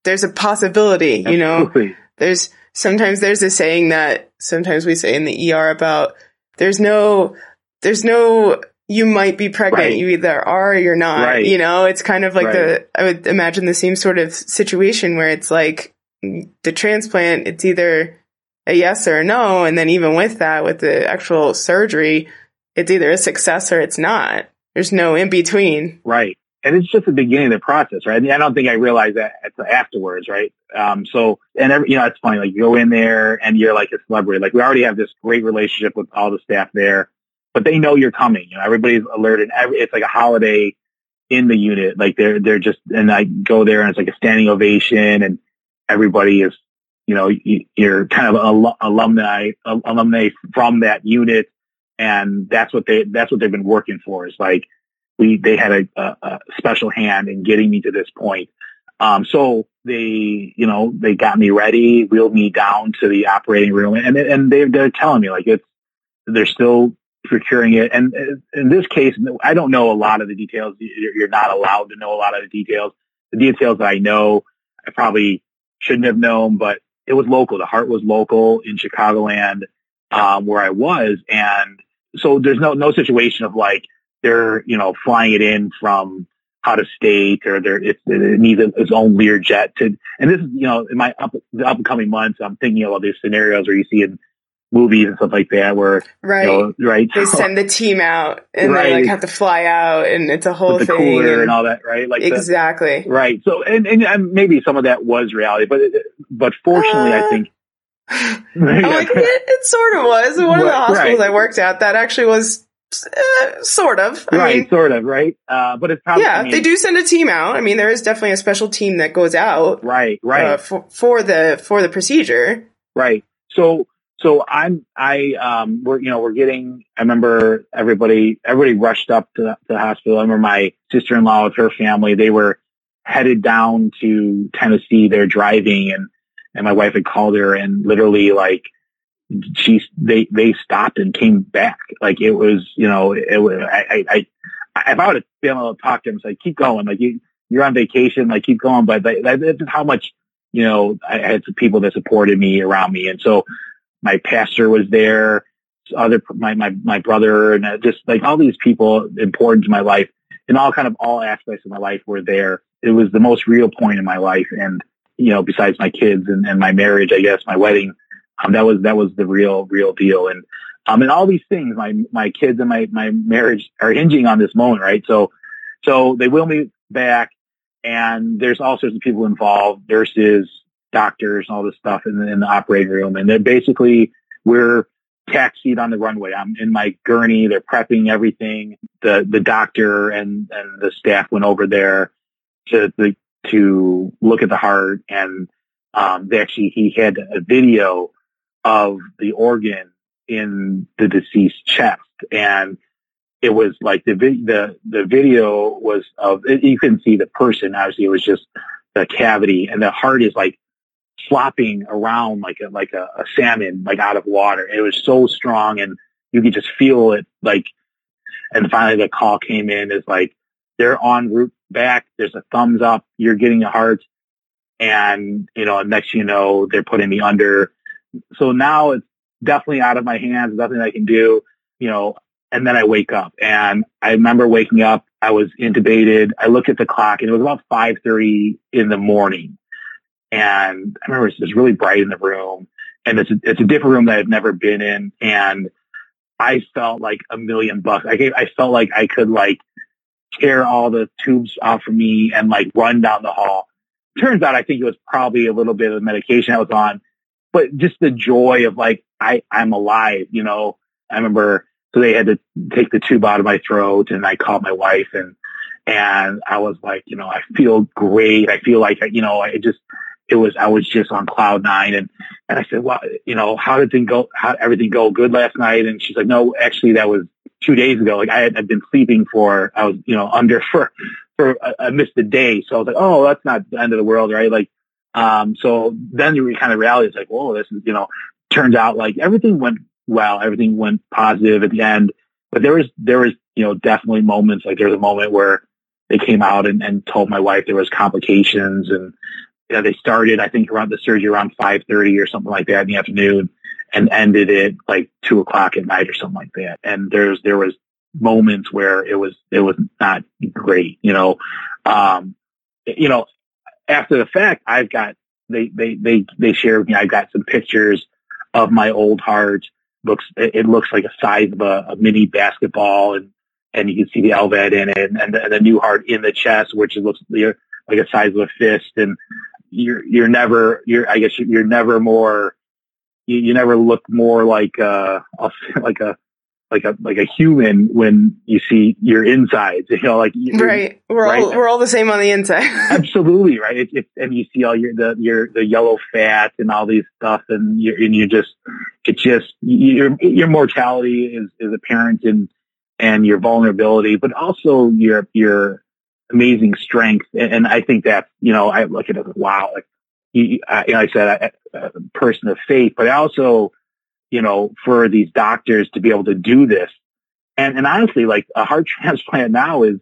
there's a possibility. You know, there's sometimes there's a saying that sometimes we say in the ER about there's no there's no you might be pregnant. Right. You either are or you're not. Right. You know, it's kind of like the I would imagine the same sort of situation where it's like the transplant, it's either a yes or a no, and then even with that, with the actual surgery, it's either a success or it's not. There's no in between. Right. And it's just the beginning of the process, right? I, don't think I realized that afterwards, right? Um, so, and every, you know, it's funny, like you go in there and you're like a celebrity. Like we already have this great relationship with all the staff there, but they know you're coming. You know, everybody's alerted. Every, it's like a holiday in the unit. Like they're, they're just, and I go there and it's like a standing ovation and everybody is, you know, you, you're kind of al- alumni, alumni from that unit. And that's what they, that's what they've been working for is like, we, they had a, a, a special hand in getting me to this point. Um, so they, you know, they got me ready, wheeled me down to the operating room and, and they, they're telling me like it's, they're still procuring it. And in this case, I don't know a lot of the details. You're not allowed to know a lot of the details. The details that I know, I probably shouldn't have known, but it was local. The heart was local in Chicagoland, um, where I was. And so there's no, no situation of like, they're, you know, flying it in from out of state or they're, it, it needs its own Lear jet to, and this is, you know, in my up, the upcoming months, I'm thinking of all these scenarios where you see in movies and stuff like that where, Right. you know, right. they send the team out and Right. they like have to fly out and it's a whole with the thing. cooler and- and all that, right? Like the- exactly. right. So, and, and, maybe some of that was reality, but, it- but fortunately, I Uh, think, I'm like, it, it sort of was. One of the hospitals right. I worked at, that actually was uh, sort of. I right, mean, sort of, right? Uh, but it's probably, yeah, I mean, they do send a team out. I mean, there is definitely a special team that goes out Right, right. uh, for, for the for the procedure. Right. So, so I'm, I, um, we're, you know, we're getting, I remember everybody, everybody rushed up to the, to the hospital. I remember my sister-in-law with her family, they were headed down to Tennessee. They're driving and, and my wife had called her and literally like, she's, they, they stopped and came back. Like it was, you know, it was, I, I, I if I would have been able to talk to him, it's like, keep going. Like you, you're on vacation, like keep going. But that, that's how much, you know, I had people that supported me around me. And so my pastor was there, other, my, my, my brother and uh, just like all these people important to my life in all kind of all aspects of my life were there. It was the most real point in my life. And, you know, besides my kids and, and my marriage, I guess my wedding, um, that was, that was the real, real deal. And, um, and all these things, my, my kids and my, my marriage are hinging on this moment, right? So, so they will me back and there's all sorts of people involved, nurses, doctors, and all this stuff in the, in the operating room. And they're basically, we're taxied on the runway. I'm in my gurney. They're prepping everything. The the doctor and and the staff went over there to the to look at the heart, and um, actually he had a video of the organ in the deceased chest, and it was like the the the video was of you couldn't see the person. Obviously, it was just the cavity, and the heart is like flopping around like a like a, a salmon like out of water. It was so strong, and you could just feel it like. And finally, the call came in. Is like they're en route back. There's a thumbs up. You're getting a heart, and you know next you know they're putting me under. So now it's definitely out of my hands. Nothing I can do. You know, and then I wake up and I remember waking up. I was intubated. I looked at the clock and it was about 5.30 in the morning. And I remember it was really bright in the room and it's a, it's a different room that I've never been in. And I felt like a million bucks. I gave, I felt like I could like tear all the tubes off of me and like run down the hall. Turns out I think it was probably a little bit of the medication I was on, but just the joy of like, I, I'm alive, you know, I remember so they had to take the tube out of my throat and I called my wife and, and I was like, you know, I feel great. I feel like, you know, I just, it was, I was just on cloud nine. And, and I said, well, you know, how did things go? How everything go good last night? And she's like, no, actually that was two days ago. Like I had, I'd been sleeping for, I was, you know, under for, for, I missed a day. So I was like, oh, that's not the end of the world, right? Like, um, so then you kind of reality is like, whoa, this is, you know, turns out like everything went well. Everything went positive at the end. But there was, there was, you know, definitely moments like there was a moment where they came out and, and told my wife there was complications and, you know, they started, I think around the surgery around 5.30 or something like that in the afternoon and ended it like two o'clock at night or something like that. And there's, there was moments where it was, it was not great, you know, um, you know, after the fact, I've got, they, they, they, they shared with me, I've got some pictures of my old heart looks it looks like a size of a, a mini basketball, and and you can see the LVAD in it, and the, and the new heart in the chest, which looks like a size of a fist, and you're you're never you're I guess you're never more you, you never look more like uh like a like a like a human when you see your insides. You know, like right. We're right? all we're all the same on the inside. Absolutely right. It, it, and you see all your the your the yellow fat and all these stuff, and you and you just it just your your mortality is is apparent and and your vulnerability, but also your your amazing strength. And, and I think that you know I look at it as, wow, like you, I, you know, I said a person of faith, but also you know, for these doctors to be able to do this. And, and honestly, like a heart transplant now is,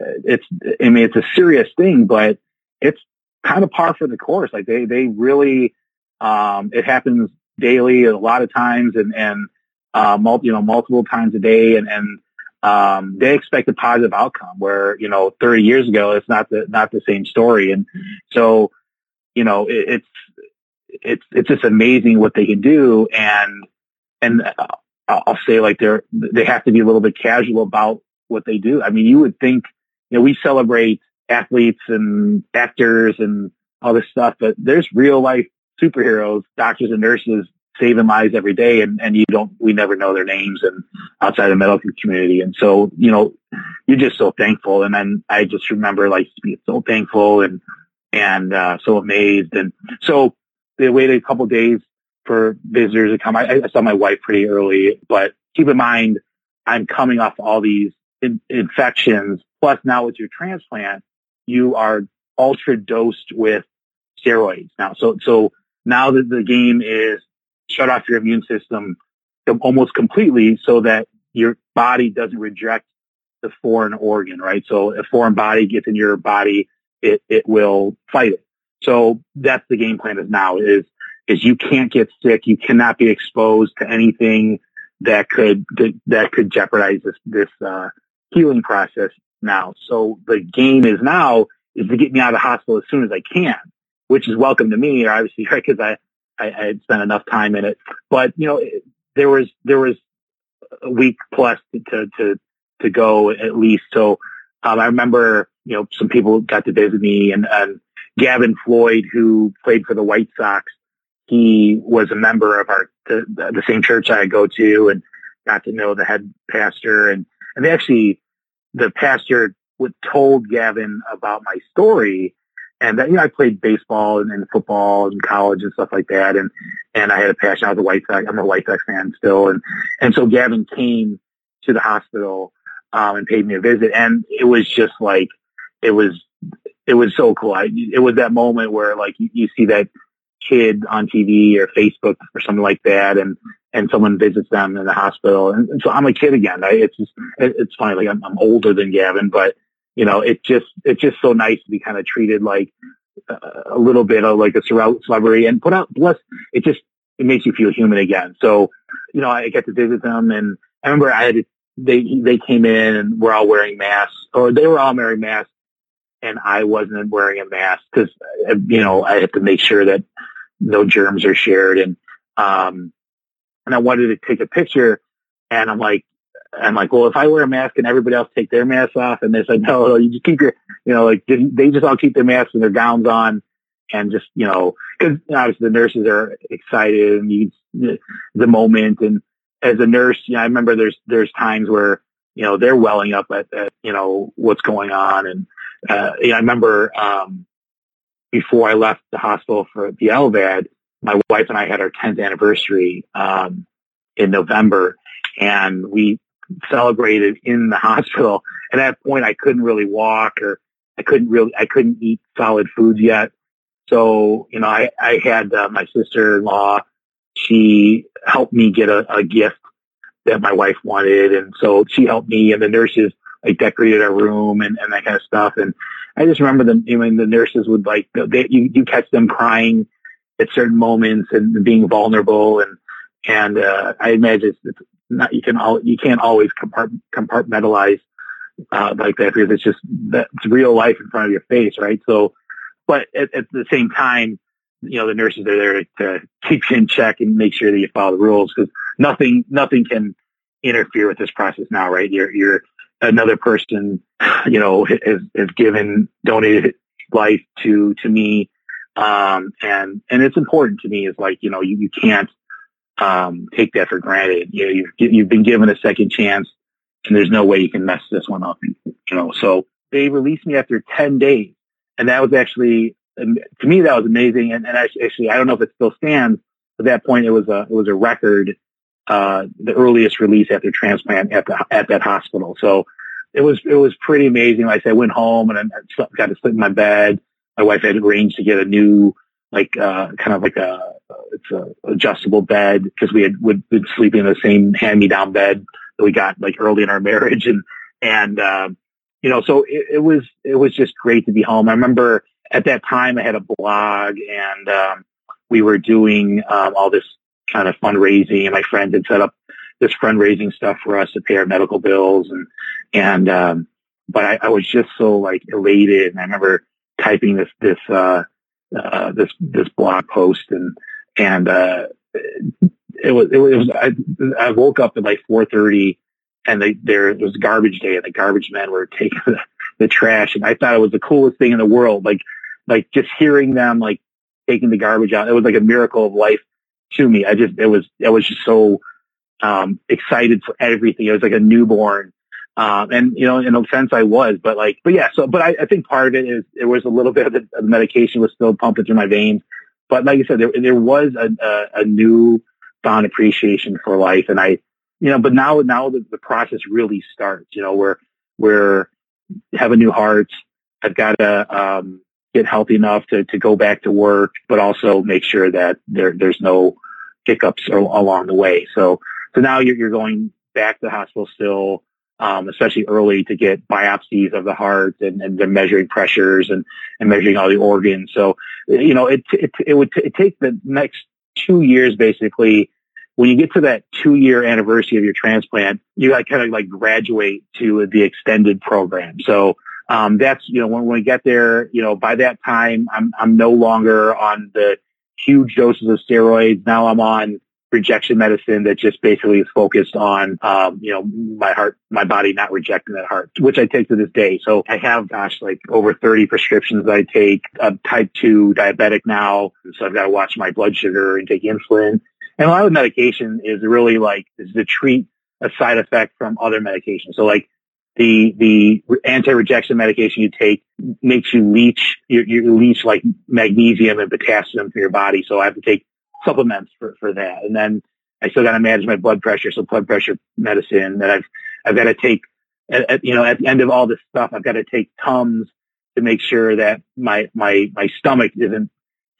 it's, I mean, it's a serious thing, but it's kind of par for the course. Like they, they really, um, it happens daily a lot of times and, and, uh, multi, you know, multiple times a day and, and, um, they expect a positive outcome where, you know, 30 years ago, it's not the, not the same story. And so, you know, it, it's, it's it's just amazing what they can do, and and uh, I'll say like they're they have to be a little bit casual about what they do. I mean, you would think you know we celebrate athletes and actors and all this stuff, but there's real life superheroes, doctors and nurses saving lives every day. And, and you don't we never know their names and outside the medical community. And so you know you're just so thankful. And then i just remember like being so thankful and and uh, so amazed and so they waited a couple days for visitors to come. I, I, saw my wife pretty early, but keep in mind, I'm coming off all these in, infections. Plus now with your transplant, you are ultra dosed with steroids now. So, so now that the game is shut off your immune system almost completely so that your body doesn't reject the foreign organ, right? So a foreign body gets in your body, it, it will fight it. So that's the game plan is now is, is you can't get sick. You cannot be exposed to anything that could, that could jeopardize this, this, uh, healing process now. So the game is now is to get me out of the hospital as soon as I can, which is welcome to me, obviously, right? Cause I, I, I had spent enough time in it, but you know, there was, there was a week plus to, to, to go at least. So, um, I remember, you know, some people got to visit me and, and Gavin Floyd, who played for the White Sox, he was a member of our the, the same church I go to, and got to know the head pastor, and and they actually the pastor would told Gavin about my story, and that you know I played baseball and, and football in college and stuff like that, and and I had a passion. I was a White Sox. I'm a White Sox fan still, and and so Gavin came to the hospital um, and paid me a visit, and it was just like it was it was so cool. I, it was that moment where like you, you see that kid on TV or Facebook or something like that, and and someone visits them in the hospital, and, and so I'm a kid again. I, it's just it, it's funny. Like I'm, I'm older than Gavin, but you know, it just it's just so nice to be kind of treated like a little bit of like a celebrity and put out bless it just it makes you feel human again. So, you know, I get to visit them and I remember I had to, they they came in and we're all wearing masks or they were all wearing masks and I wasn't wearing a mask because you know I have to make sure that no germs are shared and um and I wanted to take a picture and I'm like I'm like, well, if I wear a mask and everybody else take their masks off, and they said, no, no, you just keep your, you know, like they just all keep their masks and their gowns on, and just, you know, because obviously the nurses are excited and you the moment, and as a nurse, you know, I remember there's there's times where you know they're welling up at, at you know what's going on, and uh, you know, I remember um, before I left the hospital for the LVAD, my wife and I had our 10th anniversary um, in November, and we celebrated in the hospital. At that point, I couldn't really walk or I couldn't really, I couldn't eat solid foods yet. So, you know, I, I had uh, my sister-in-law, she helped me get a, a gift that my wife wanted. And so she helped me and the nurses like decorated our room and, and that kind of stuff. And I just remember them, you know, the nurses would like, they, you, you catch them crying at certain moments and being vulnerable. And, and, uh, I imagine it's, not you can all you can't always compartmentalize uh, like that because it's just that's real life in front of your face, right? So, but at, at the same time, you know the nurses are there to, keep you in check and make sure that you follow the rules because nothing nothing can interfere with this process now, right? You're you're another person, you know, has, has given donated life to to me, um, and and it's important to me. Is like you know you you can't um, take that for granted. You know, you've, you've been given a second chance and there's no way you can mess this one up, you know, so they released me after 10 days and that was actually, to me, that was amazing. And, and actually, I don't know if it still stands. At that point, it was a, it was a record, uh, the earliest release after transplant at the, at that hospital. So it was, it was pretty amazing. Like I said, I went home and I got to sleep in my bed. My wife had arranged to get a new, like, uh, kind of like a, it's a adjustable bed because we had would been sleeping in the same hand me down bed that we got like early in our marriage and and uh, you know so it, it, was it was just great to be home. I remember at that time I had a blog and um, we were doing um, all this kind of fundraising and my friend had set up this fundraising stuff for us to pay our medical bills and and um, but I, I was just so like elated and I remember typing this this uh, uh, this this blog post and and uh, it was it was I, I woke up at like four thirty, and they, there it was garbage day, and the garbage men were taking the, the trash, and I thought it was the coolest thing in the world. Like like just hearing them like taking the garbage out, it was like a miracle of life to me. I just it was I was just so um, excited for everything. It was like a newborn. Um, and you know, in a sense I was, but like, but yeah, so, but I, I think part of it is, it was a little bit of the, of the medication was still pumping through my veins. But like I said, there, there was a, a, a new found appreciation for life. And I, you know, but now, now the, the process really starts, you know, where, where have a new heart. I've got to, um, get healthy enough to, to go back to work, but also make sure that there, there's no hiccups along the way. So, so now you're, you're going back to the hospital still, um, especially early to get biopsies of the heart and, and then measuring pressures and, and measuring all the organs. So, you know, it, it, it would t- it take the next two years basically. When you get to that two year anniversary of your transplant, you gotta kind of like graduate to the extended program. So, um, that's, you know, when, when we get there, you know, by that time, I'm, I'm no longer on the huge doses of steroids. Now I'm on rejection medicine that just basically is focused on, um, you know, my heart, my body not rejecting that heart, which I take to this day. So I have, gosh, like over 30 prescriptions I take. I'm type 2 diabetic now. So I've got to watch my blood sugar and take insulin. And a lot of medication is really like, is to treat a side effect from other medications. So like the the anti-rejection medication you take makes you leach you, you leach like magnesium and potassium from your body. So I have to take supplements for for that, and then I still got to manage my blood pressure. So blood pressure medicine that I've I've got to take. At, at, you know, at the end of all this stuff, I've got to take Tums to make sure that my my my stomach isn't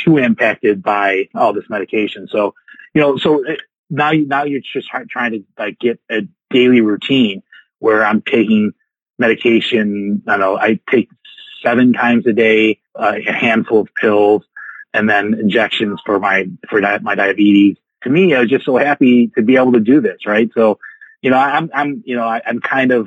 too impacted by all this medication. So, you know, so now now you're just trying to like get a daily routine where I'm taking medication. I know, I take seven times a day, uh, a handful of pills and then injections for my, for di- my diabetes. To me, I was just so happy to be able to do this, right? So, you know, I'm, I'm, you know, I, I'm kind of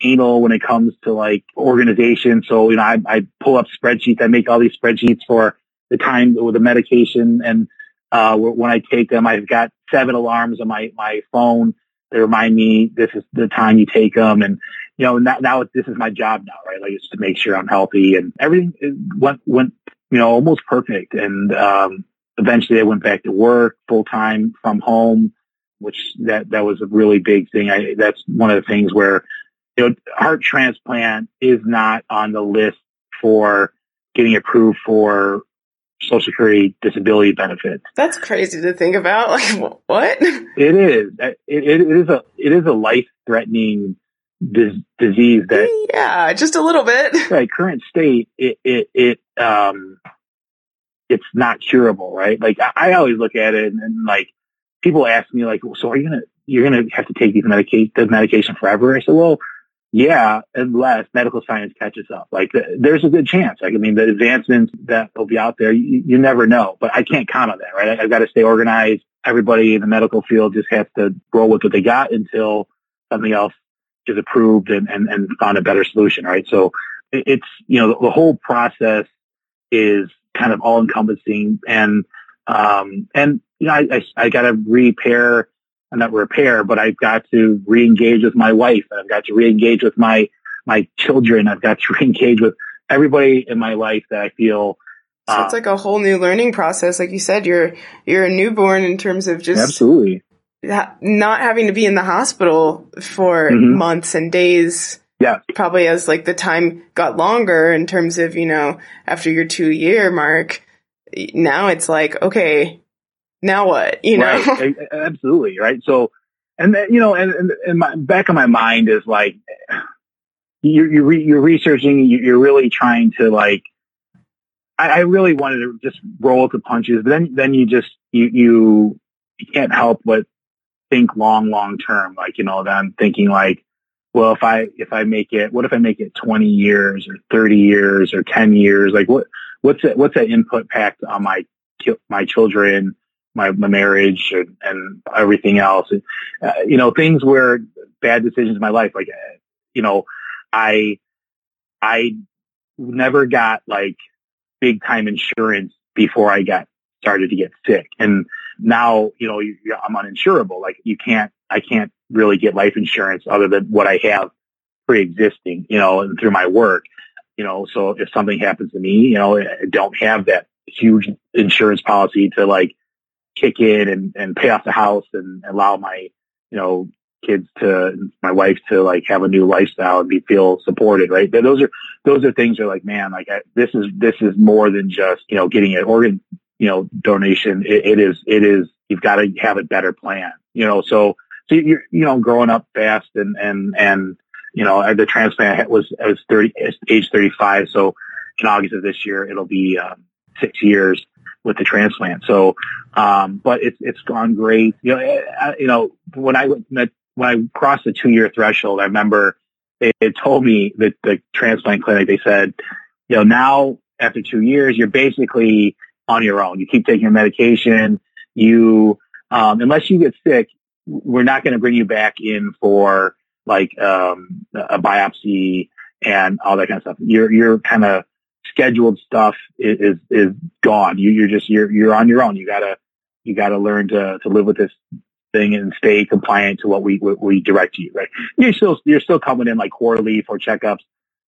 anal when it comes to like organization. So, you know, I, I pull up spreadsheets. I make all these spreadsheets for the time with the medication. And, uh, when I take them, I've got seven alarms on my, my phone they remind me this is the time you take them. And, you know, now, now this is my job now, right? Like it's to make sure I'm healthy and everything went, went, you know, almost perfect. And, um, eventually I went back to work full time from home, which that, that was a really big thing. I, that's one of the things where, you know, heart transplant is not on the list for getting approved for Social Security disability benefits. That's crazy to think about. Like what? It is. It, it is a it is a life threatening dis- disease that. Yeah, just a little bit. Right, current state, it it it um, it's not curable, right? Like I, I always look at it and, and, like people ask me like, well, so are you gonna you're gonna have to take these medication the medication forever? I said, well yeah, unless medical science catches up. Like there's a good chance. Like, I mean, the advancements that will be out there, you, you never know, but I can't count on that, right? I, I've got to stay organized. Everybody in the medical field just has to roll with what they got until something else is approved and, and, and found a better solution, right? So it's, you know, the, the whole process is kind of all encompassing and, um, and, you know, I, I, I got to repair not repair, but I've got to re-engage with my wife. I've got to re-engage with my, my children. I've got to re-engage with everybody in my life that I feel. So it's um, like a whole new learning process. Like you said, you're, you're a newborn in terms of just absolutely not having to be in the hospital for mm-hmm. months and days. Yeah. Probably as like the time got longer in terms of, you know, after your two year mark, now it's like, okay, now what? You know, right. absolutely right. So, and you know, and, and, my back of my mind is like, you're you're, re, you're researching, you're really trying to like. I, I really wanted to just roll with the punches, but then then you just you you you can't help but think long long term. Like you know, then I'm thinking like, well, if I if I make it, what if I make it 20 years or 30 years or 10 years? Like what what's that what's that input pact on my my children? My, my marriage and, and everything else. And, uh, you know, things where bad decisions in my life, like, uh, you know, I, I never got like big time insurance before I got started to get sick. And now, you know, I'm uninsurable. Like you can't, I can't really get life insurance other than what I have pre-existing, you know, and through my work, you know, so if something happens to me, you know, I don't have that huge insurance policy to like kick in and, and pay off the house and allow my, you know, kids to, my wife to like have a new lifestyle and be, feel supported, right? But Those are, those are things are like, man, like I, this is, this is more than just, you know, getting an organ, you know, donation. it, it is, it is, you've got to have a better plan, you know, so, so you're, you know, growing up fast and, and, and, you know, the transplant was, I was 30, age 35. So in August of this year, it'll be, um, six years with the transplant. So, um, but it's, it's gone great. You know, I, you know, when I met, when I crossed the two year threshold, I remember they had told me that the transplant clinic, they said, you know, now after two years, you're basically on your own. You keep taking your medication. You, um, unless you get sick, we're not going to bring you back in for like, um, a biopsy and all that kind of stuff. You're, you're kind of scheduled stuff is, is, is gone. You, you're just, you're, you're on your own. You gotta, You got to learn to, to live with this thing and stay compliant to what we, what we direct you, right? You're still, you're still coming in like quarterly for checkups,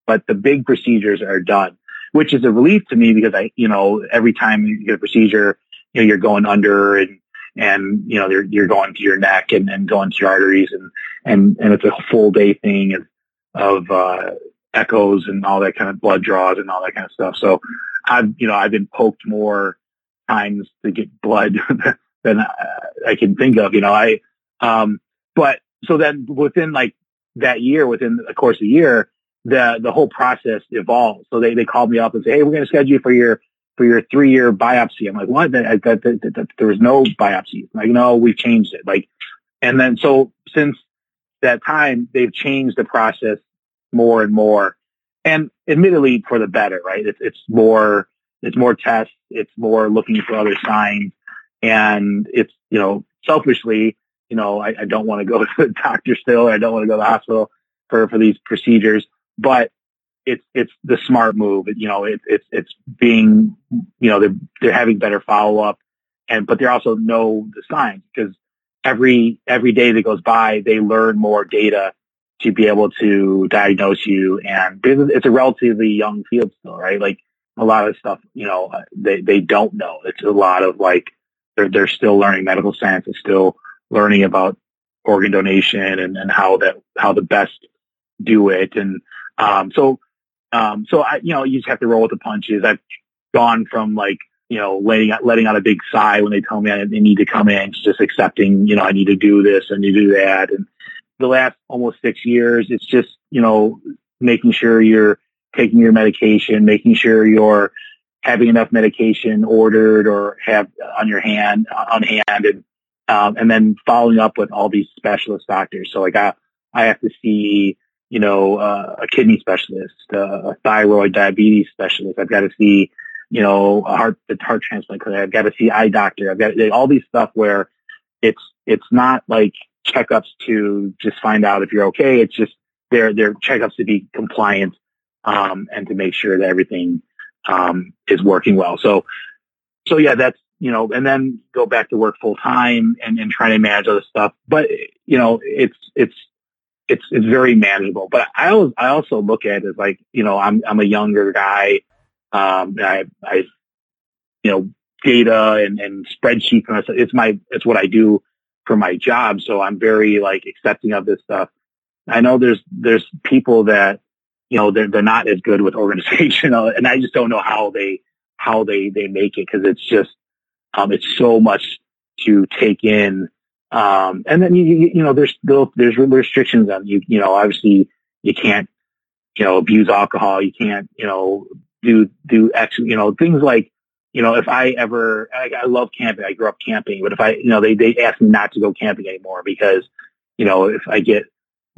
but the big procedures are done, which is a relief to me because I, you know, every time you get a procedure, you know, you're going under and, and, you know, you're, you're going to your neck and, and going to your arteries and, and, and it's a full day thing of, of, uh, echoes and all that kind of blood draws and all that kind of stuff. So I've, you know, I've been poked more times to get blood than I can think of, you know, I, um, but so then within like that year, within the course of the year, the, the whole process evolved. So they, they called me up and say, Hey, we're going to schedule you for your, for your three year biopsy. I'm like, what? That, that, that, that, there was no biopsy. Like, no, we've changed it. Like, and then so since that time, they've changed the process more and more and admittedly for the better, right? It's, it's more, it's more tests. It's more looking for other signs. And it's, you know, selfishly, you know, I, I don't want to go to the doctor still. I don't want to go to the hospital for, for these procedures, but it's, it's the smart move. You know, it, it's, it's being, you know, they're, they're having better follow up and, but they also know the signs because every, every day that goes by, they learn more data to be able to diagnose you. And it's a relatively young field still, right? Like a lot of stuff, you know, they, they don't know. It's a lot of like, they're, they're still learning medical science and still learning about organ donation and, and how that, how the best do it. And, um, so, um, so I, you know, you just have to roll with the punches. I've gone from like, you know, letting out, letting out a big sigh when they tell me I, they need to come in, just accepting, you know, I need to do this and you do that. And the last almost six years, it's just, you know, making sure you're taking your medication, making sure you're having enough medication ordered or have on your hand, on hand, and um, and then following up with all these specialist doctors. So like I, I have to see, you know, uh, a kidney specialist, uh, a thyroid diabetes specialist. I've got to see, you know, a heart, a heart transplant clinic. I've got to see eye doctor. I've got all these stuff where it's, it's not like checkups to just find out if you're okay. It's just they're, they're checkups to be compliant um, and to make sure that everything um, is working well. So, so yeah, that's you know, and then go back to work full time and, and try to manage other stuff. But you know, it's it's it's it's very manageable. But I always I also look at it as like you know I'm I'm a younger guy. Um, I I you know data and, and spreadsheets and it's my it's what I do for my job. So I'm very like accepting of this stuff. I know there's there's people that you know, they're, they're not as good with organization and I just don't know how they, how they, they make it because it's just, um, it's so much to take in. Um, and then you, you, you know, there's still, there's restrictions on you, you know, obviously you can't, you know, abuse alcohol. You can't, you know, do, do actually, you know, things like, you know, if I ever, I, I love camping. I grew up camping, but if I, you know, they, they ask me not to go camping anymore because, you know, if I get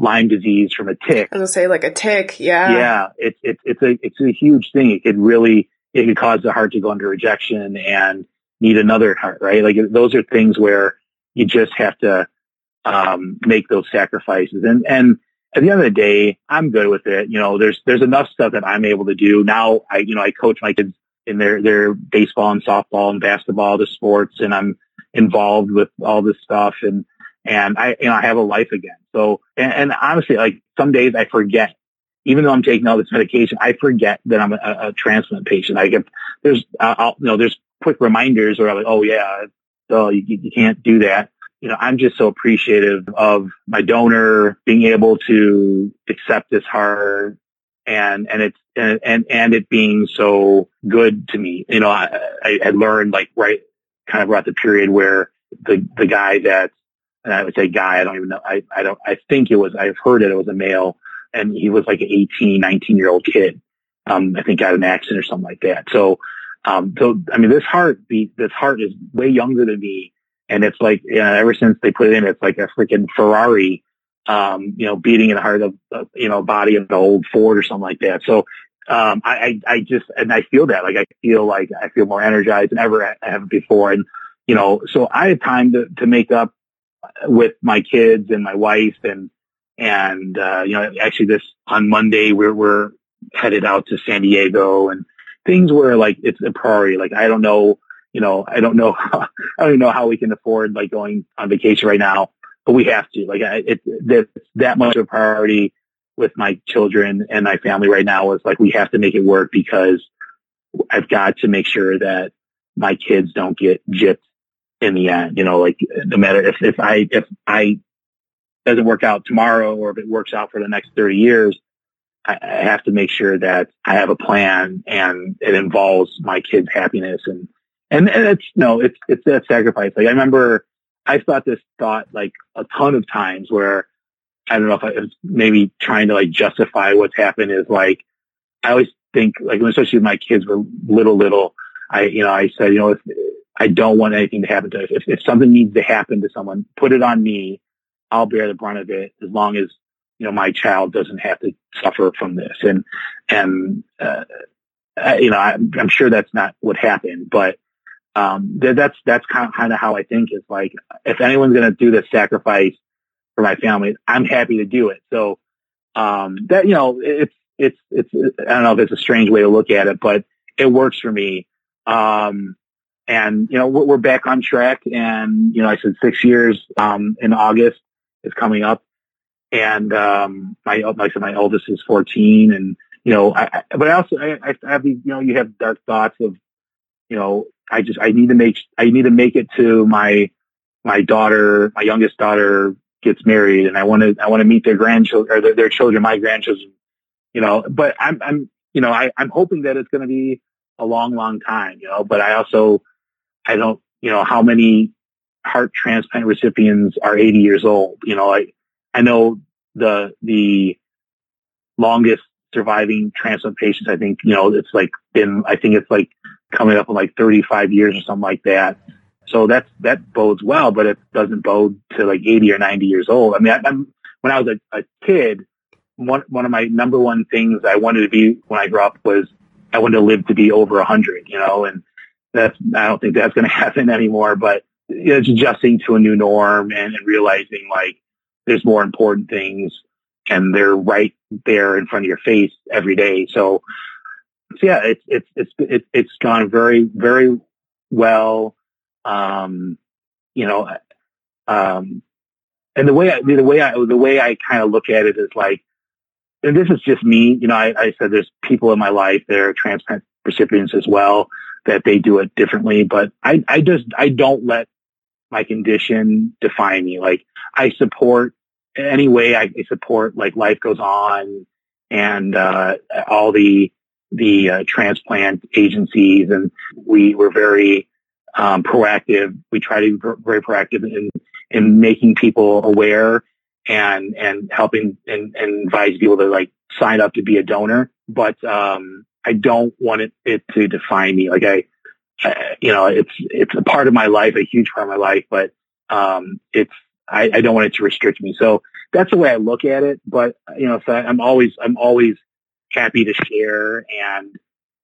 Lyme disease from a tick. I was say like a tick, yeah. Yeah, it's it's it's a it's a huge thing. It could really it could cause the heart to go under rejection and need another heart, right? Like those are things where you just have to um, make those sacrifices. And and at the end of the day, I'm good with it. You know, there's there's enough stuff that I'm able to do now. I you know I coach my kids in their their baseball and softball and basketball, the sports, and I'm involved with all this stuff and and I, you know, I have a life again. So, and, and honestly, like some days I forget, even though I'm taking all this medication, I forget that I'm a, a transplant patient. I get, there's, uh, I'll, you know, there's quick reminders where I'm like, oh yeah, so you, you can't do that. You know, I'm just so appreciative of my donor being able to accept this heart and, and it's, and, and, and it being so good to me. You know, I, I had learned like right kind of at the period where the, the guy that and I would say guy, I don't even know. I, I don't, I think it was, I've heard it, it was a male and he was like an 18, 19 year old kid. Um, I think got an accident or something like that. So, um, so, I mean, this heart beat, this heart is way younger than me. And it's like, you know, ever since they put it in, it's like a freaking Ferrari, um, you know, beating in the heart of, uh, you know, body of an old Ford or something like that. So, um, I, I, I just, and I feel that, like, I feel like I feel more energized than ever I have before. And, you know, so I had time to, to make up with my kids and my wife and and uh, you know actually this on Monday we're we're headed out to San Diego and things were like it's a priority. Like I don't know you know, I don't know, I don't even know how we can afford like going on vacation right now, but we have to. Like, it, it's that much of a priority with my children and my family right now is like we have to make it work because I've got to make sure that my kids don't get gypped in the end. You know, like no matter if if I if I doesn't work out tomorrow or if it works out for the next 30 years, I, I have to make sure that I have a plan and it involves my kids' happiness and and, and it's no, it's it's that sacrifice. Like I remember I thought this thought like a ton of times where I don't know if I was maybe trying to like justify what's happened is like I always think like especially when my kids were little little, I you know, I said, you know, if I don't want anything to happen to if if something needs to happen to someone, put it on me. I'll bear the brunt of it as long as you know my child doesn't have to suffer from this. And and uh, I, you know, I, I'm sure that's not what happened, but um, that's that's kind of, kind of how I think is like if anyone's going to do the sacrifice for my family, I'm happy to do it. So um, that you know, it's it's it's I don't know if it's a strange way to look at it, but it works for me. Um, and you know, we're, back on track. And you know, I said six years um, in August is coming up, and um, my like I said, my oldest is 14, and you know, I, I but I also I, I have these, you know, you have dark thoughts of, you know, I just I need to make I need to make it to my my daughter, my youngest daughter gets married, and I want to I want to meet their grandchildren or their, their children, my grandchildren, you know. But I'm I'm you know I I'm hoping that it's going to be a long long time, you know. But I also I don't you know how many heart transplant recipients are 80 years old. You know, I I know the the longest surviving transplant patients. I think you know it's like been I think it's like coming up in like 35 years or something like that. So that's that bodes well, but it doesn't bode to like 80 or 90 years old. I mean, I, am when I was a, a kid, one one of my number one things I wanted to be when I grew up was I wanted to live to be over a 100. You know, and that's I don't think that's going to happen anymore. But it's adjusting to a new norm and, and realizing like there's more important things and they're right there in front of your face every day. So, so yeah, it's, it's, it's, it's, it's gone very, very well. Um, you know, um, and the way I, the way I, the way I kind of look at it is like, and this is just me, you know, I, I said there's people in my life that are transplant recipients as well that they do it differently, but I, I just, I don't let my condition define me. Like I support any way I support like life goes on and, uh, all the, the uh, transplant agencies and we were very, um, proactive. We try to be very proactive in, in making people aware and, and helping and, and advise people to like sign up to be a donor. But, um, I don't want it, it to define me. Like I, you know, it's it's a part of my life, a huge part of my life, but um, it's I, I don't want it to restrict me. So that's the way I look at it. But you know, so I'm always I'm always happy to share, and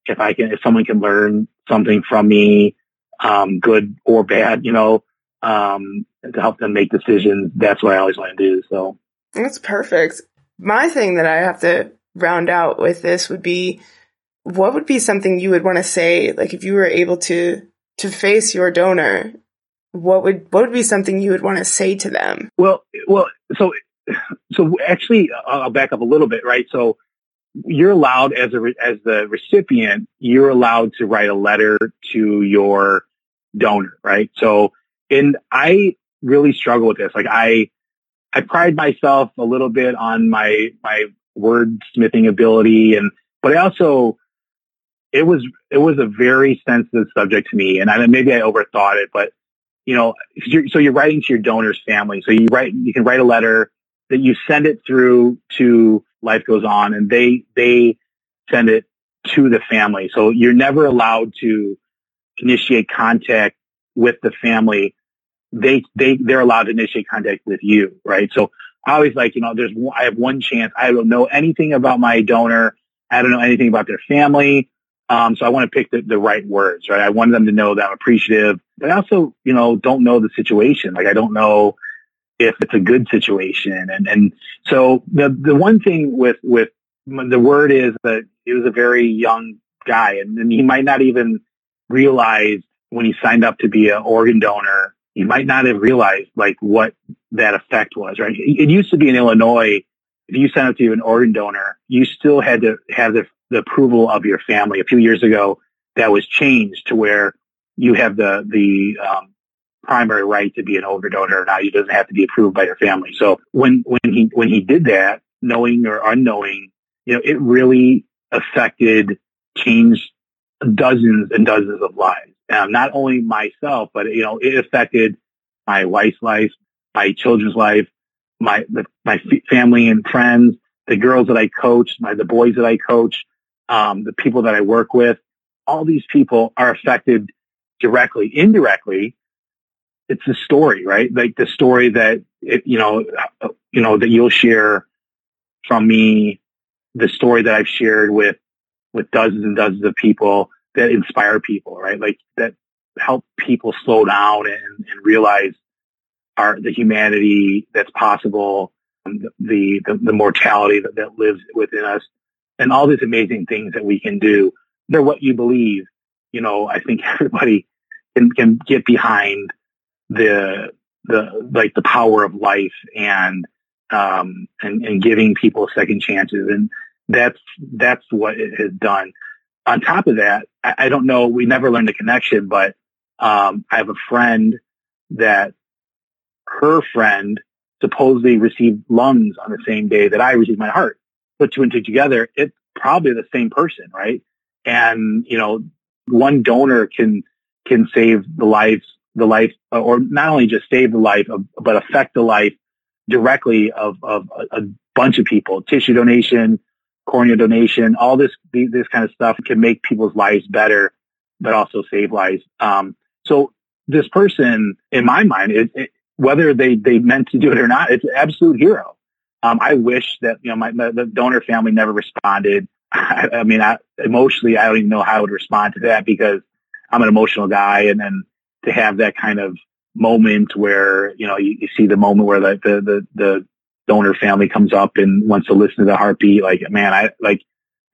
if I can, if someone can learn something from me, um, good or bad, you know, um, to help them make decisions, that's what I always want to do. So that's perfect. My thing that I have to round out with this would be what would be something you would want to say, like if you were able to to face your donor, what would what would be something you would want to say to them? Well, well, so so actually, I'll back up a little bit, right? So you're allowed as a as the recipient, you're allowed to write a letter to your donor, right? So, and I really struggle with this. Like I, I pride myself a little bit on my my wordsmithing ability, and but I also it was it was a very sensitive subject to me, and I maybe I overthought it, but you know, you're, so you're writing to your donor's family, so you write you can write a letter that you send it through to Life Goes On, and they they send it to the family. So you're never allowed to initiate contact with the family. They they they're allowed to initiate contact with you, right? So I always like you know, there's I have one chance. I don't know anything about my donor. I don't know anything about their family. Um, so I want to pick the, the right words, right? I want them to know that I'm appreciative, but I also, you know, don't know the situation. Like I don't know if it's a good situation. And, and so the, the one thing with, with the word is that he was a very young guy and, and he might not even realize when he signed up to be an organ donor, he might not have realized like what that effect was, right? It used to be in Illinois, if you signed up to be an organ donor, you still had to have the, the approval of your family. A few years ago, that was changed to where you have the, the, um, primary right to be an organ donor. Now you doesn't have to be approved by your family. So when, when he, when he did that, knowing or unknowing, you know, it really affected, changed dozens and dozens of lives. Um, not only myself, but you know, it affected my wife's life, my children's life, my my family and friends, the girls that I coach, my the boys that I coach, um, the people that I work with. All these people are affected directly, indirectly. It's the story, right? Like the story that it, you know, uh, you know that you'll share from me, the story that I've shared with with dozens and dozens of people that inspire people, right? Like that help people slow down and, and realize our the humanity that's possible, the the, the mortality that, that lives within us, and all these amazing things that we can do. They're what you believe. You know, I think everybody can can get behind the the like the power of life and um and, and giving people second chances and that's that's what it has done on top of that, I, I don't know, we never learned the connection, but um, I have a friend that her friend supposedly received lungs on the same day that I received my heart. Put two and two together, it's probably the same person, right? And, you know, one donor can, can save the lives, the life, or not only just save the life, of, but affect the life directly of, of a, a bunch of people. Tissue donation, cornea donation, all this, this kind of stuff can make people's lives better, but also save lives. Um, so this person, in my mind, it, it, whether they, they meant to do it or not, it's an absolute hero. Um, I wish that, you know, my, my, the donor family never responded. I, I mean, I, emotionally, I don't even know how I would respond to that because I'm an emotional guy. And then to have that kind of moment where, you know, you, you see the moment where the, the, the, the donor family comes up and wants to listen to the heartbeat, like, man, I like,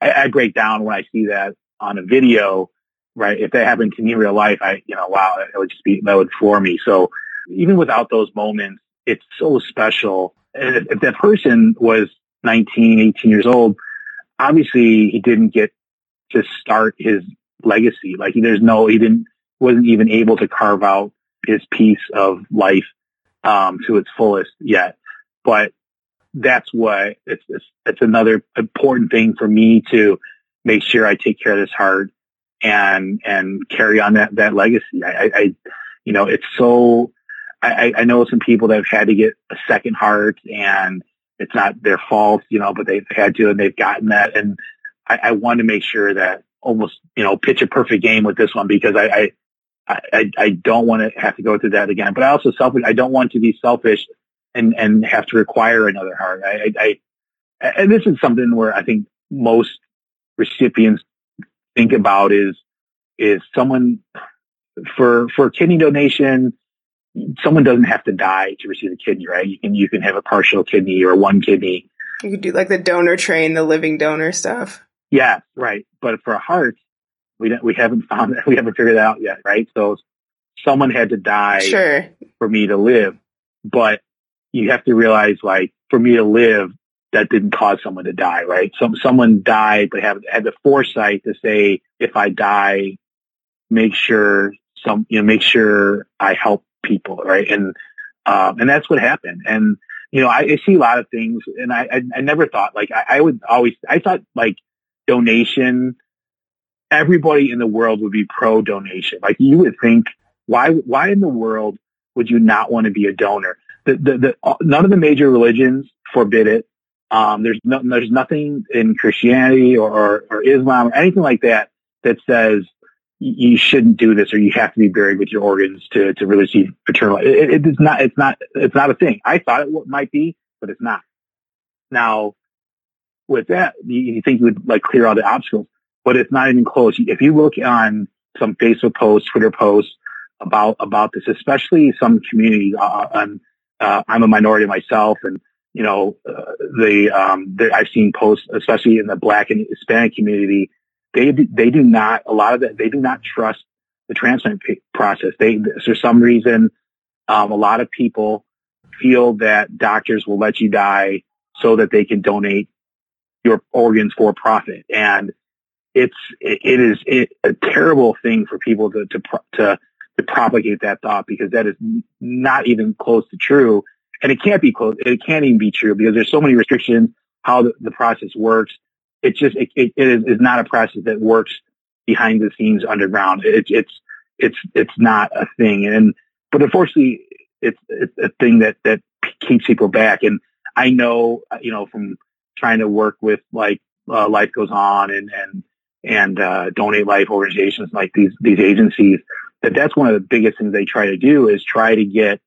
I, I break down when I see that on a video, right? If that happened to me in real life, I, you know, wow, it would just be, that would floor me. So even without those moments, it's so special. And if, if that person was 19, 18 years old, obviously he didn't get to start his legacy. Like there's no, he didn't, wasn't even able to carve out his piece of life, um, to its fullest yet. But that's why it's, it's, it's another important thing for me to make sure I take care of this heart and, and carry on that, that legacy. I, I, you know, it's so, I, I know some people that have had to get a second heart and it's not their fault, you know, but they've had to and they've gotten that. And I, I want to make sure that almost, you know, pitch a perfect game with this one because I, I, I, I don't want to have to go through that again, but I also selfish. I don't want to be selfish and and have to require another heart. I, I, I and this is something where I think most recipients think about is is someone for for kidney donation. Someone doesn't have to die to receive a kidney, right? You can you can have a partial kidney or one kidney. You could do like the donor train, the living donor stuff. Yeah, right. But for a heart, we we haven't found that we haven't figured that out yet, right? So someone had to die sure. for me to live, but you have to realize like for me to live, that didn't cause someone to die, right? Some someone died, but have had the foresight to say, if I die, make sure some, you know, make sure I help people, right? And um, and that's what happened. And you know, I, I see a lot of things, and I I, I never thought like I, I would always I thought like donation. Everybody in the world would be pro donation. Like you would think, why why in the world would you not want to be a donor? the, the, the, none of the major religions forbid it. Um, there's no, there's nothing in Christianity or, or, or, Islam or anything like that that says you shouldn't do this or you have to be buried with your organs to, to receive eternal. It, it, it's not, it's not, it's not a thing. I thought it might be, but it's not. Now, with that, you, you think you would like clear all the obstacles, but it's not even close. If you look on some Facebook posts, Twitter posts about, about this, especially some communities uh, on uh, I'm a minority myself, and you know, uh, the, um, the I've seen posts, especially in the Black and Hispanic community, they they do not a lot of that they do not trust the transplant process. They, for some reason, um, a lot of people feel that doctors will let you die so that they can donate your organs for profit. And it's, it, it is it, a terrible thing for people to, to, to, to propagate that thought because that is not even close to true. And it can't be close. It can't even be true because there's so many restrictions how the, the process works. It just, it, it is, is not a process that works behind the scenes underground. It, it's, it's, it's not a thing. And, but unfortunately, it's, it's a thing that, that keeps people back. And I know, you know, from trying to work with like, uh, life goes on and, and, and, uh, donate life organizations like these, these agencies that that's one of the biggest things they try to do is try to get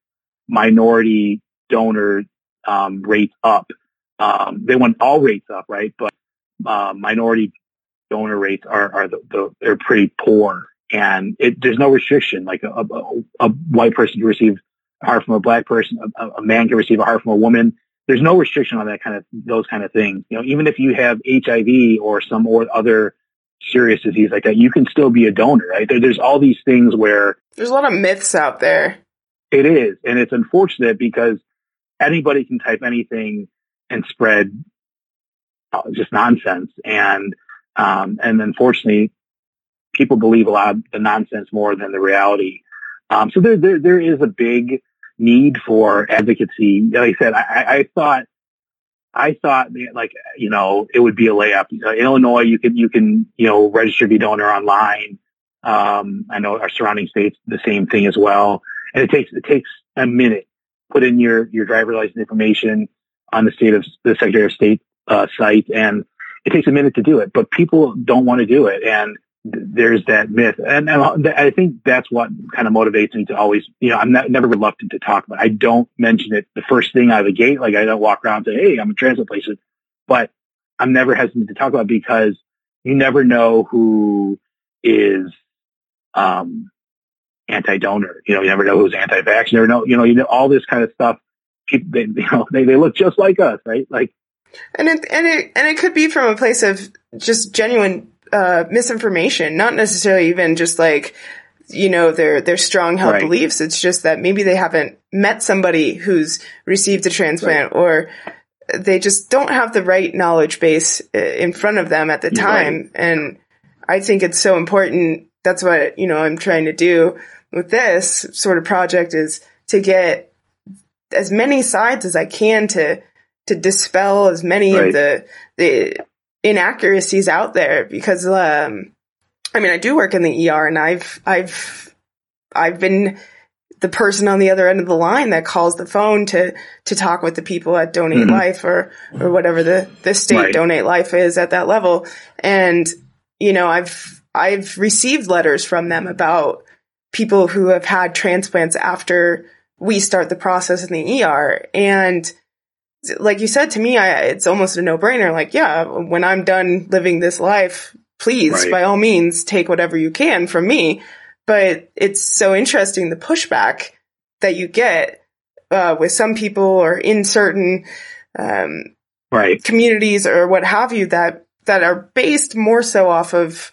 minority donor, um, rates up. Um, they want all rates up, right? But, uh, minority donor rates are, are the, the, they're pretty poor and it, there's no restriction. Like a, a, a, white person can receive a heart from a black person, a, a, man can receive a heart from a woman. There's no restriction on that kind of those kind of things. You know, even if you have HIV or some or other serious disease like that, you can still be a donor. Right? There, there's all these things where there's a lot of myths out there. It is, and it's unfortunate because anybody can type anything and spread uh, just nonsense. And um, and unfortunately, people believe a lot of the nonsense more than the reality. Um, so there, there, there is a big need for advocacy. Like I said, I, I thought, I thought like, you know, it would be a layup. Uh, Illinois, you can, you can, you know, register your donor online. Um, I know our surrounding states, the same thing as well. And it takes, it takes a minute. Put in your, your driver license information on the state of the Secretary of State, uh, site and it takes a minute to do it, but people don't want to do it. And there's that myth. And, and, I think that's what kind of motivates me to always, you know, I'm not, never reluctant to talk about it. I don't mention it the first thing out of the gate. Like I don't walk around and say, Hey, I'm a transit patient, but I'm never hesitant to talk about because you never know who is, um, anti-donor. You know, you never know who's anti-vax. You never know, you know, you know, all this kind of stuff. People, they, you know, they, they look just like us, right? Like, and it, and it, and it could be from a place of just genuine uh, misinformation, not necessarily even just like, you know, their, their strong held right. beliefs. It's just that maybe they haven't met somebody who's received a transplant right. or they just don't have the right knowledge base uh, in front of them at the time. Right. And I think it's so important. That's what, you know, I'm trying to do with this sort of project is to get as many sides as I can to, to dispel as many of the, the inaccuracies out there because um, I mean I do work in the ER and I've I've I've been the person on the other end of the line that calls the phone to to talk with the people at Donate mm-hmm. Life or or whatever the the state right. Donate Life is at that level and you know I've I've received letters from them about people who have had transplants after we start the process in the ER and like you said to me, I, it's almost a no brainer. Like, yeah, when I'm done living this life, please, right. by all means, take whatever you can from me. But it's so interesting the pushback that you get uh, with some people or in certain um, right. communities or what have you that that are based more so off of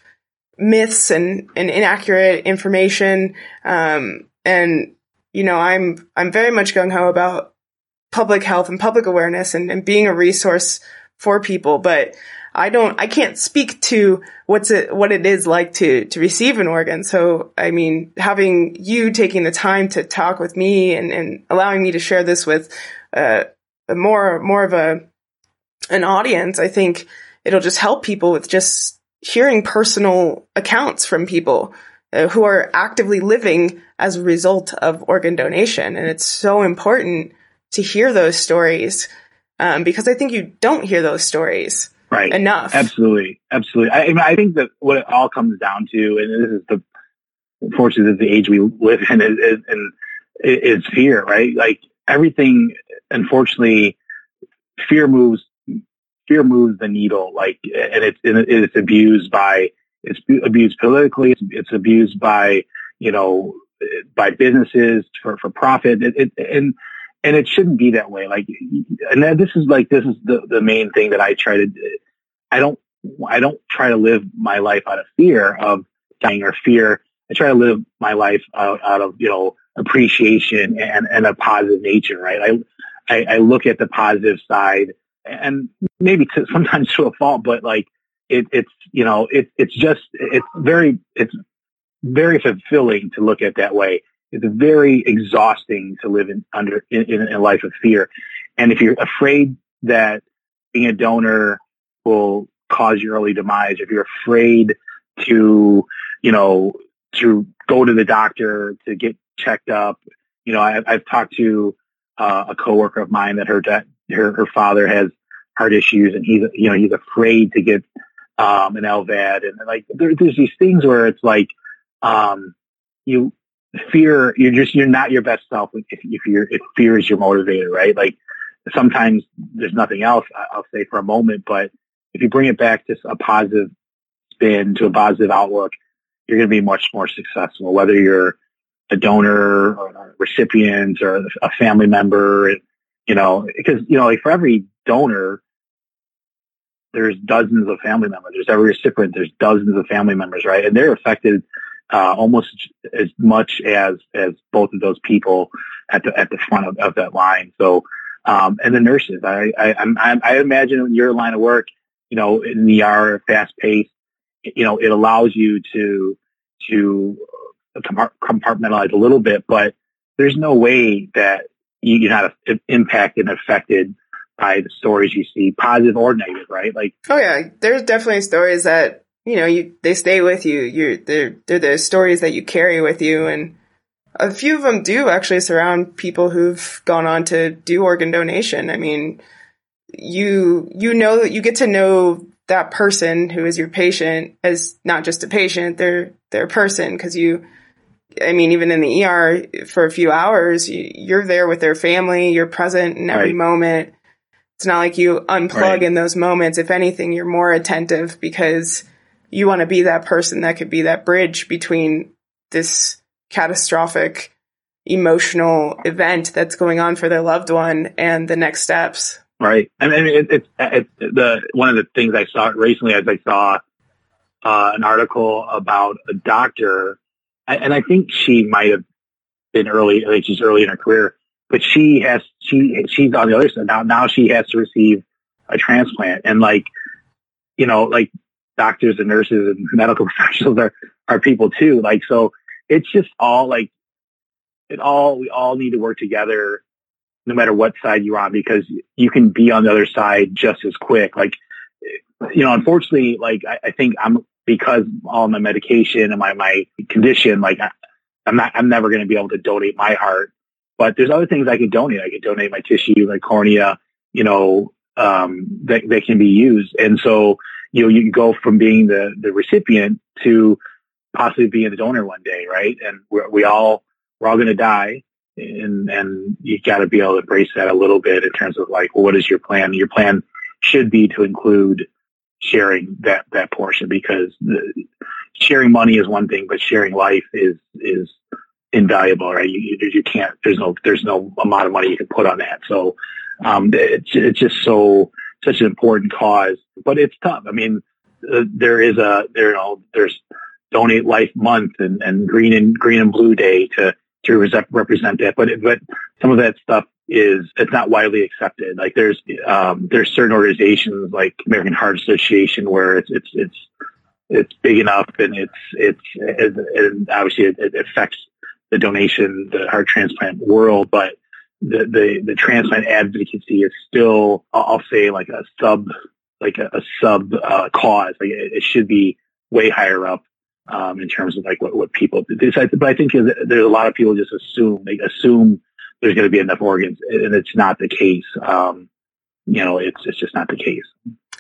myths and, and inaccurate information. Um, and you know, I'm I'm very much gung ho about public health and public awareness and, and being a resource for people. But I don't, I can't speak to what's it, what it is like to, to receive an organ. So, I mean, having you taking the time to talk with me and, and allowing me to share this with, uh, more, more of a, an audience, I think it'll just help people with just hearing personal accounts from people uh, who are actively living as a result of organ donation. And it's so important to hear those stories um, because I think you don't hear those stories right enough. Absolutely, absolutely. I, I, mean, I think that what it all comes down to, and this is the unfortunately the age we live in, is, is, and is fear. Right, like everything. Unfortunately, fear moves. Fear moves the needle, like, and it's it's abused by it's abused politically. It's, it's abused by you know by businesses for for profit. It, it, and and it shouldn't be that way. Like, and this is like, this is the, the main thing that I try to, I don't, I don't try to live my life out of fear of dying or fear. I try to live my life out, out of, you know, appreciation and, and a positive nature, right? I, I, I look at the positive side and maybe to, sometimes to a fault, but like it, it's, you know, it, it's just, it's very, it's very fulfilling to look at that way. It's very exhausting to live in under in, in a life of fear. And if you're afraid that being a donor will cause your early demise, if you're afraid to, you know, to go to the doctor to get checked up, you know, I, I've talked to uh, a coworker of mine that her, her her father has heart issues, and he's you know he's afraid to get um, an LVAD, and like there, there's these things where it's like um, you fear you're just you're not your best self if, if you're if fear is your motivator, right? Like sometimes there's nothing else. I'll say for a moment, but if you bring it back to a positive spin, to a positive outlook, you're going to be much more successful. Whether you're a donor or a recipient or a family member, you know, because you know, like for every donor, there's dozens of family members. There's every recipient. There's dozens of family members, right? And they're affected uh, almost as much as as both of those people at the at the front of, of that line. So, um, and the nurses, I I, I I imagine in your line of work, you know, in the ER, fast paced, you know, it allows you to to compartmentalize a little bit, but there's no way that you're not impacted and affected by the stories you see, positive or negative, right? Like, oh yeah, there's definitely stories that you know, you they stay with you. You're they're they're the stories that you carry with you, and a few of them do actually surround people who've gone on to do organ donation. I mean, you you know that you get to know that person who is your patient as not just a patient, they're they're a person because you. I mean, even in the ER for a few hours, you're there with their family. You're present in every right. moment. It's not like you unplug right. in those moments. If anything, you're more attentive because you want to be that person that could be that bridge between this catastrophic emotional event that's going on for their loved one and the next steps. Right. I mean, it, it, it, the one of the things I saw recently as I saw uh, an article about a doctor, and I think she might have been early, like she's early in her career, but she has she she's on the other side now. Now she has to receive a transplant, and like you know, like doctors and nurses and medical professionals are, are people too. Like, so it's just all like, it all, we all need to work together no matter what side you're on because you can be on the other side just as quick. Like, you know, unfortunately, like I, I think I'm, because all my medication and my, my condition, like I, I'm not, I'm never going to be able to donate my heart, but there's other things I can donate. I can donate my tissue, my cornea, you know, um, that, that can be used. And so, you know, you go from being the, the recipient to possibly being the donor one day, right? And we're, we all, we're all going to die. And, and you got to be able to embrace that a little bit in terms of like, what is your plan? Your plan should be to include sharing that, that portion because the, sharing money is one thing, but sharing life is, is invaluable, right? You, you, you can't, there's no, there's no amount of money you can put on that. So, um, it's, it's just so, such an important cause, but it's tough. I mean, uh, there is a there you know there's donate life month and, and green and green and blue day to to represent that, but but some of that stuff is it's not widely accepted. Like there's um, there's certain organizations like American Heart Association where it's it's it's it's big enough and it's it's and obviously it, it affects the donation the heart transplant world, but the, the, the transplant advocacy is still, I'll say like a sub, like a, a sub uh, cause. Like it, it, should be way higher up um, in terms of like what, what people decide. But I think there's a lot of people just assume, they assume there's going to be enough organs and it's not the case. Um, you know, it's, it's just not the case.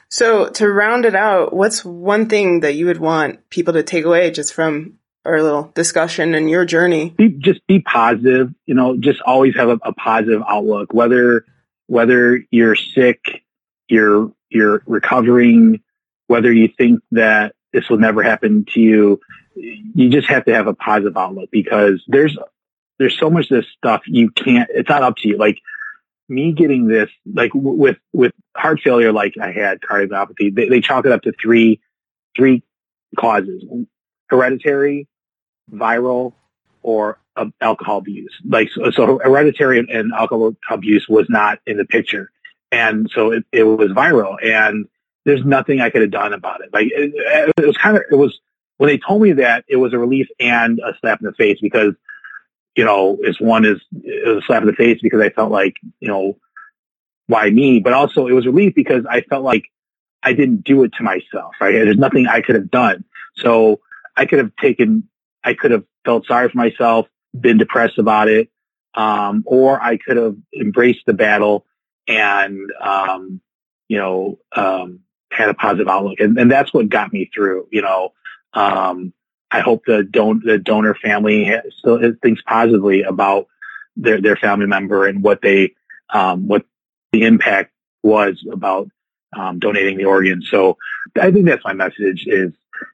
So to round it out, what's one thing that you would want people to take away just from our little discussion and your journey. Be, just be positive. You know, just always have a, a positive outlook. Whether whether you're sick, you're you're recovering, whether you think that this will never happen to you, you just have to have a positive outlook because there's there's so much of this stuff you can't. It's not up to you. Like me getting this, like with with heart failure, like I had cardiomyopathy, they, they chalk it up to three three causes: hereditary, viral or uh, alcohol abuse. Like so, so hereditary and alcohol abuse was not in the picture, and so it, it was viral. And there's nothing I could have done about it. Like it, it was kind of it was when they told me that it was a relief and a slap in the face because you know, as one is a slap in the face because I felt like, you know, why me? But also it was relief because I felt like I didn't do it to myself, right? There's nothing I could have done. So I could have taken, I could have felt sorry for myself, been depressed about it, um, or I could have embraced the battle and, um, you know, um, had a positive outlook. And, and that's what got me through, you know, um, I hope the don- the donor family still thinks positively about their their family member and what they um, what the impact was about um, donating the organ. So I think that's my message is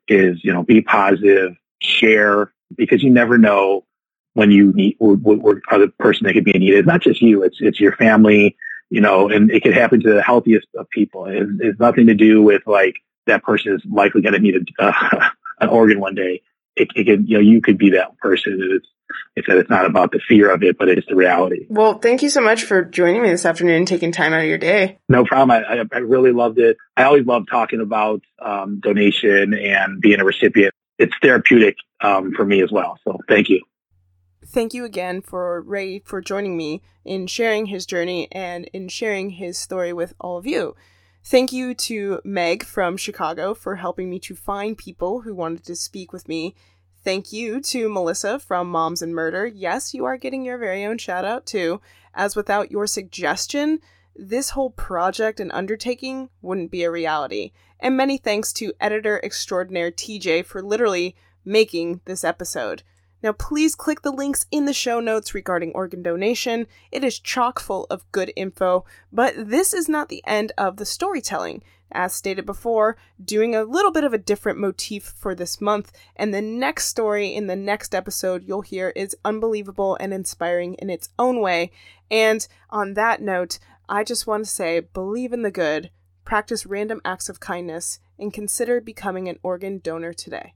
is you know be positive, share because you never know when you need what, what other person that could be in need. It's not just you; it's it's your family, you know, and it could happen to the healthiest of people. It's, it's nothing to do with like that person is likely going to need a, uh, an organ one day it, it can, you know, you could be that person. And it's, it's that it's not about the fear of it, but it's the reality. Well, thank you so much for joining me this afternoon and taking time out of your day. No problem. I, I, I really loved it. I always love talking about um, donation and being a recipient. It's therapeutic um, for me as well. So thank you. Thank you again for Ray for joining me in sharing his journey and in sharing his story with all of you. Thank you to Meg from Chicago for helping me to find people who wanted to speak with me. Thank you to Melissa from Moms and Murder. Yes, you are getting your very own shout out too, as without your suggestion, this whole project and undertaking wouldn't be a reality. And many thanks to editor extraordinaire TJ for literally making this episode. Now, please click the links in the show notes regarding organ donation. It is chock full of good info, but this is not the end of the storytelling. As stated before, doing a little bit of a different motif for this month, and the next story in the next episode you'll hear is unbelievable and inspiring in its own way. And on that note, I just want to say believe in the good, practice random acts of kindness, and consider becoming an organ donor today.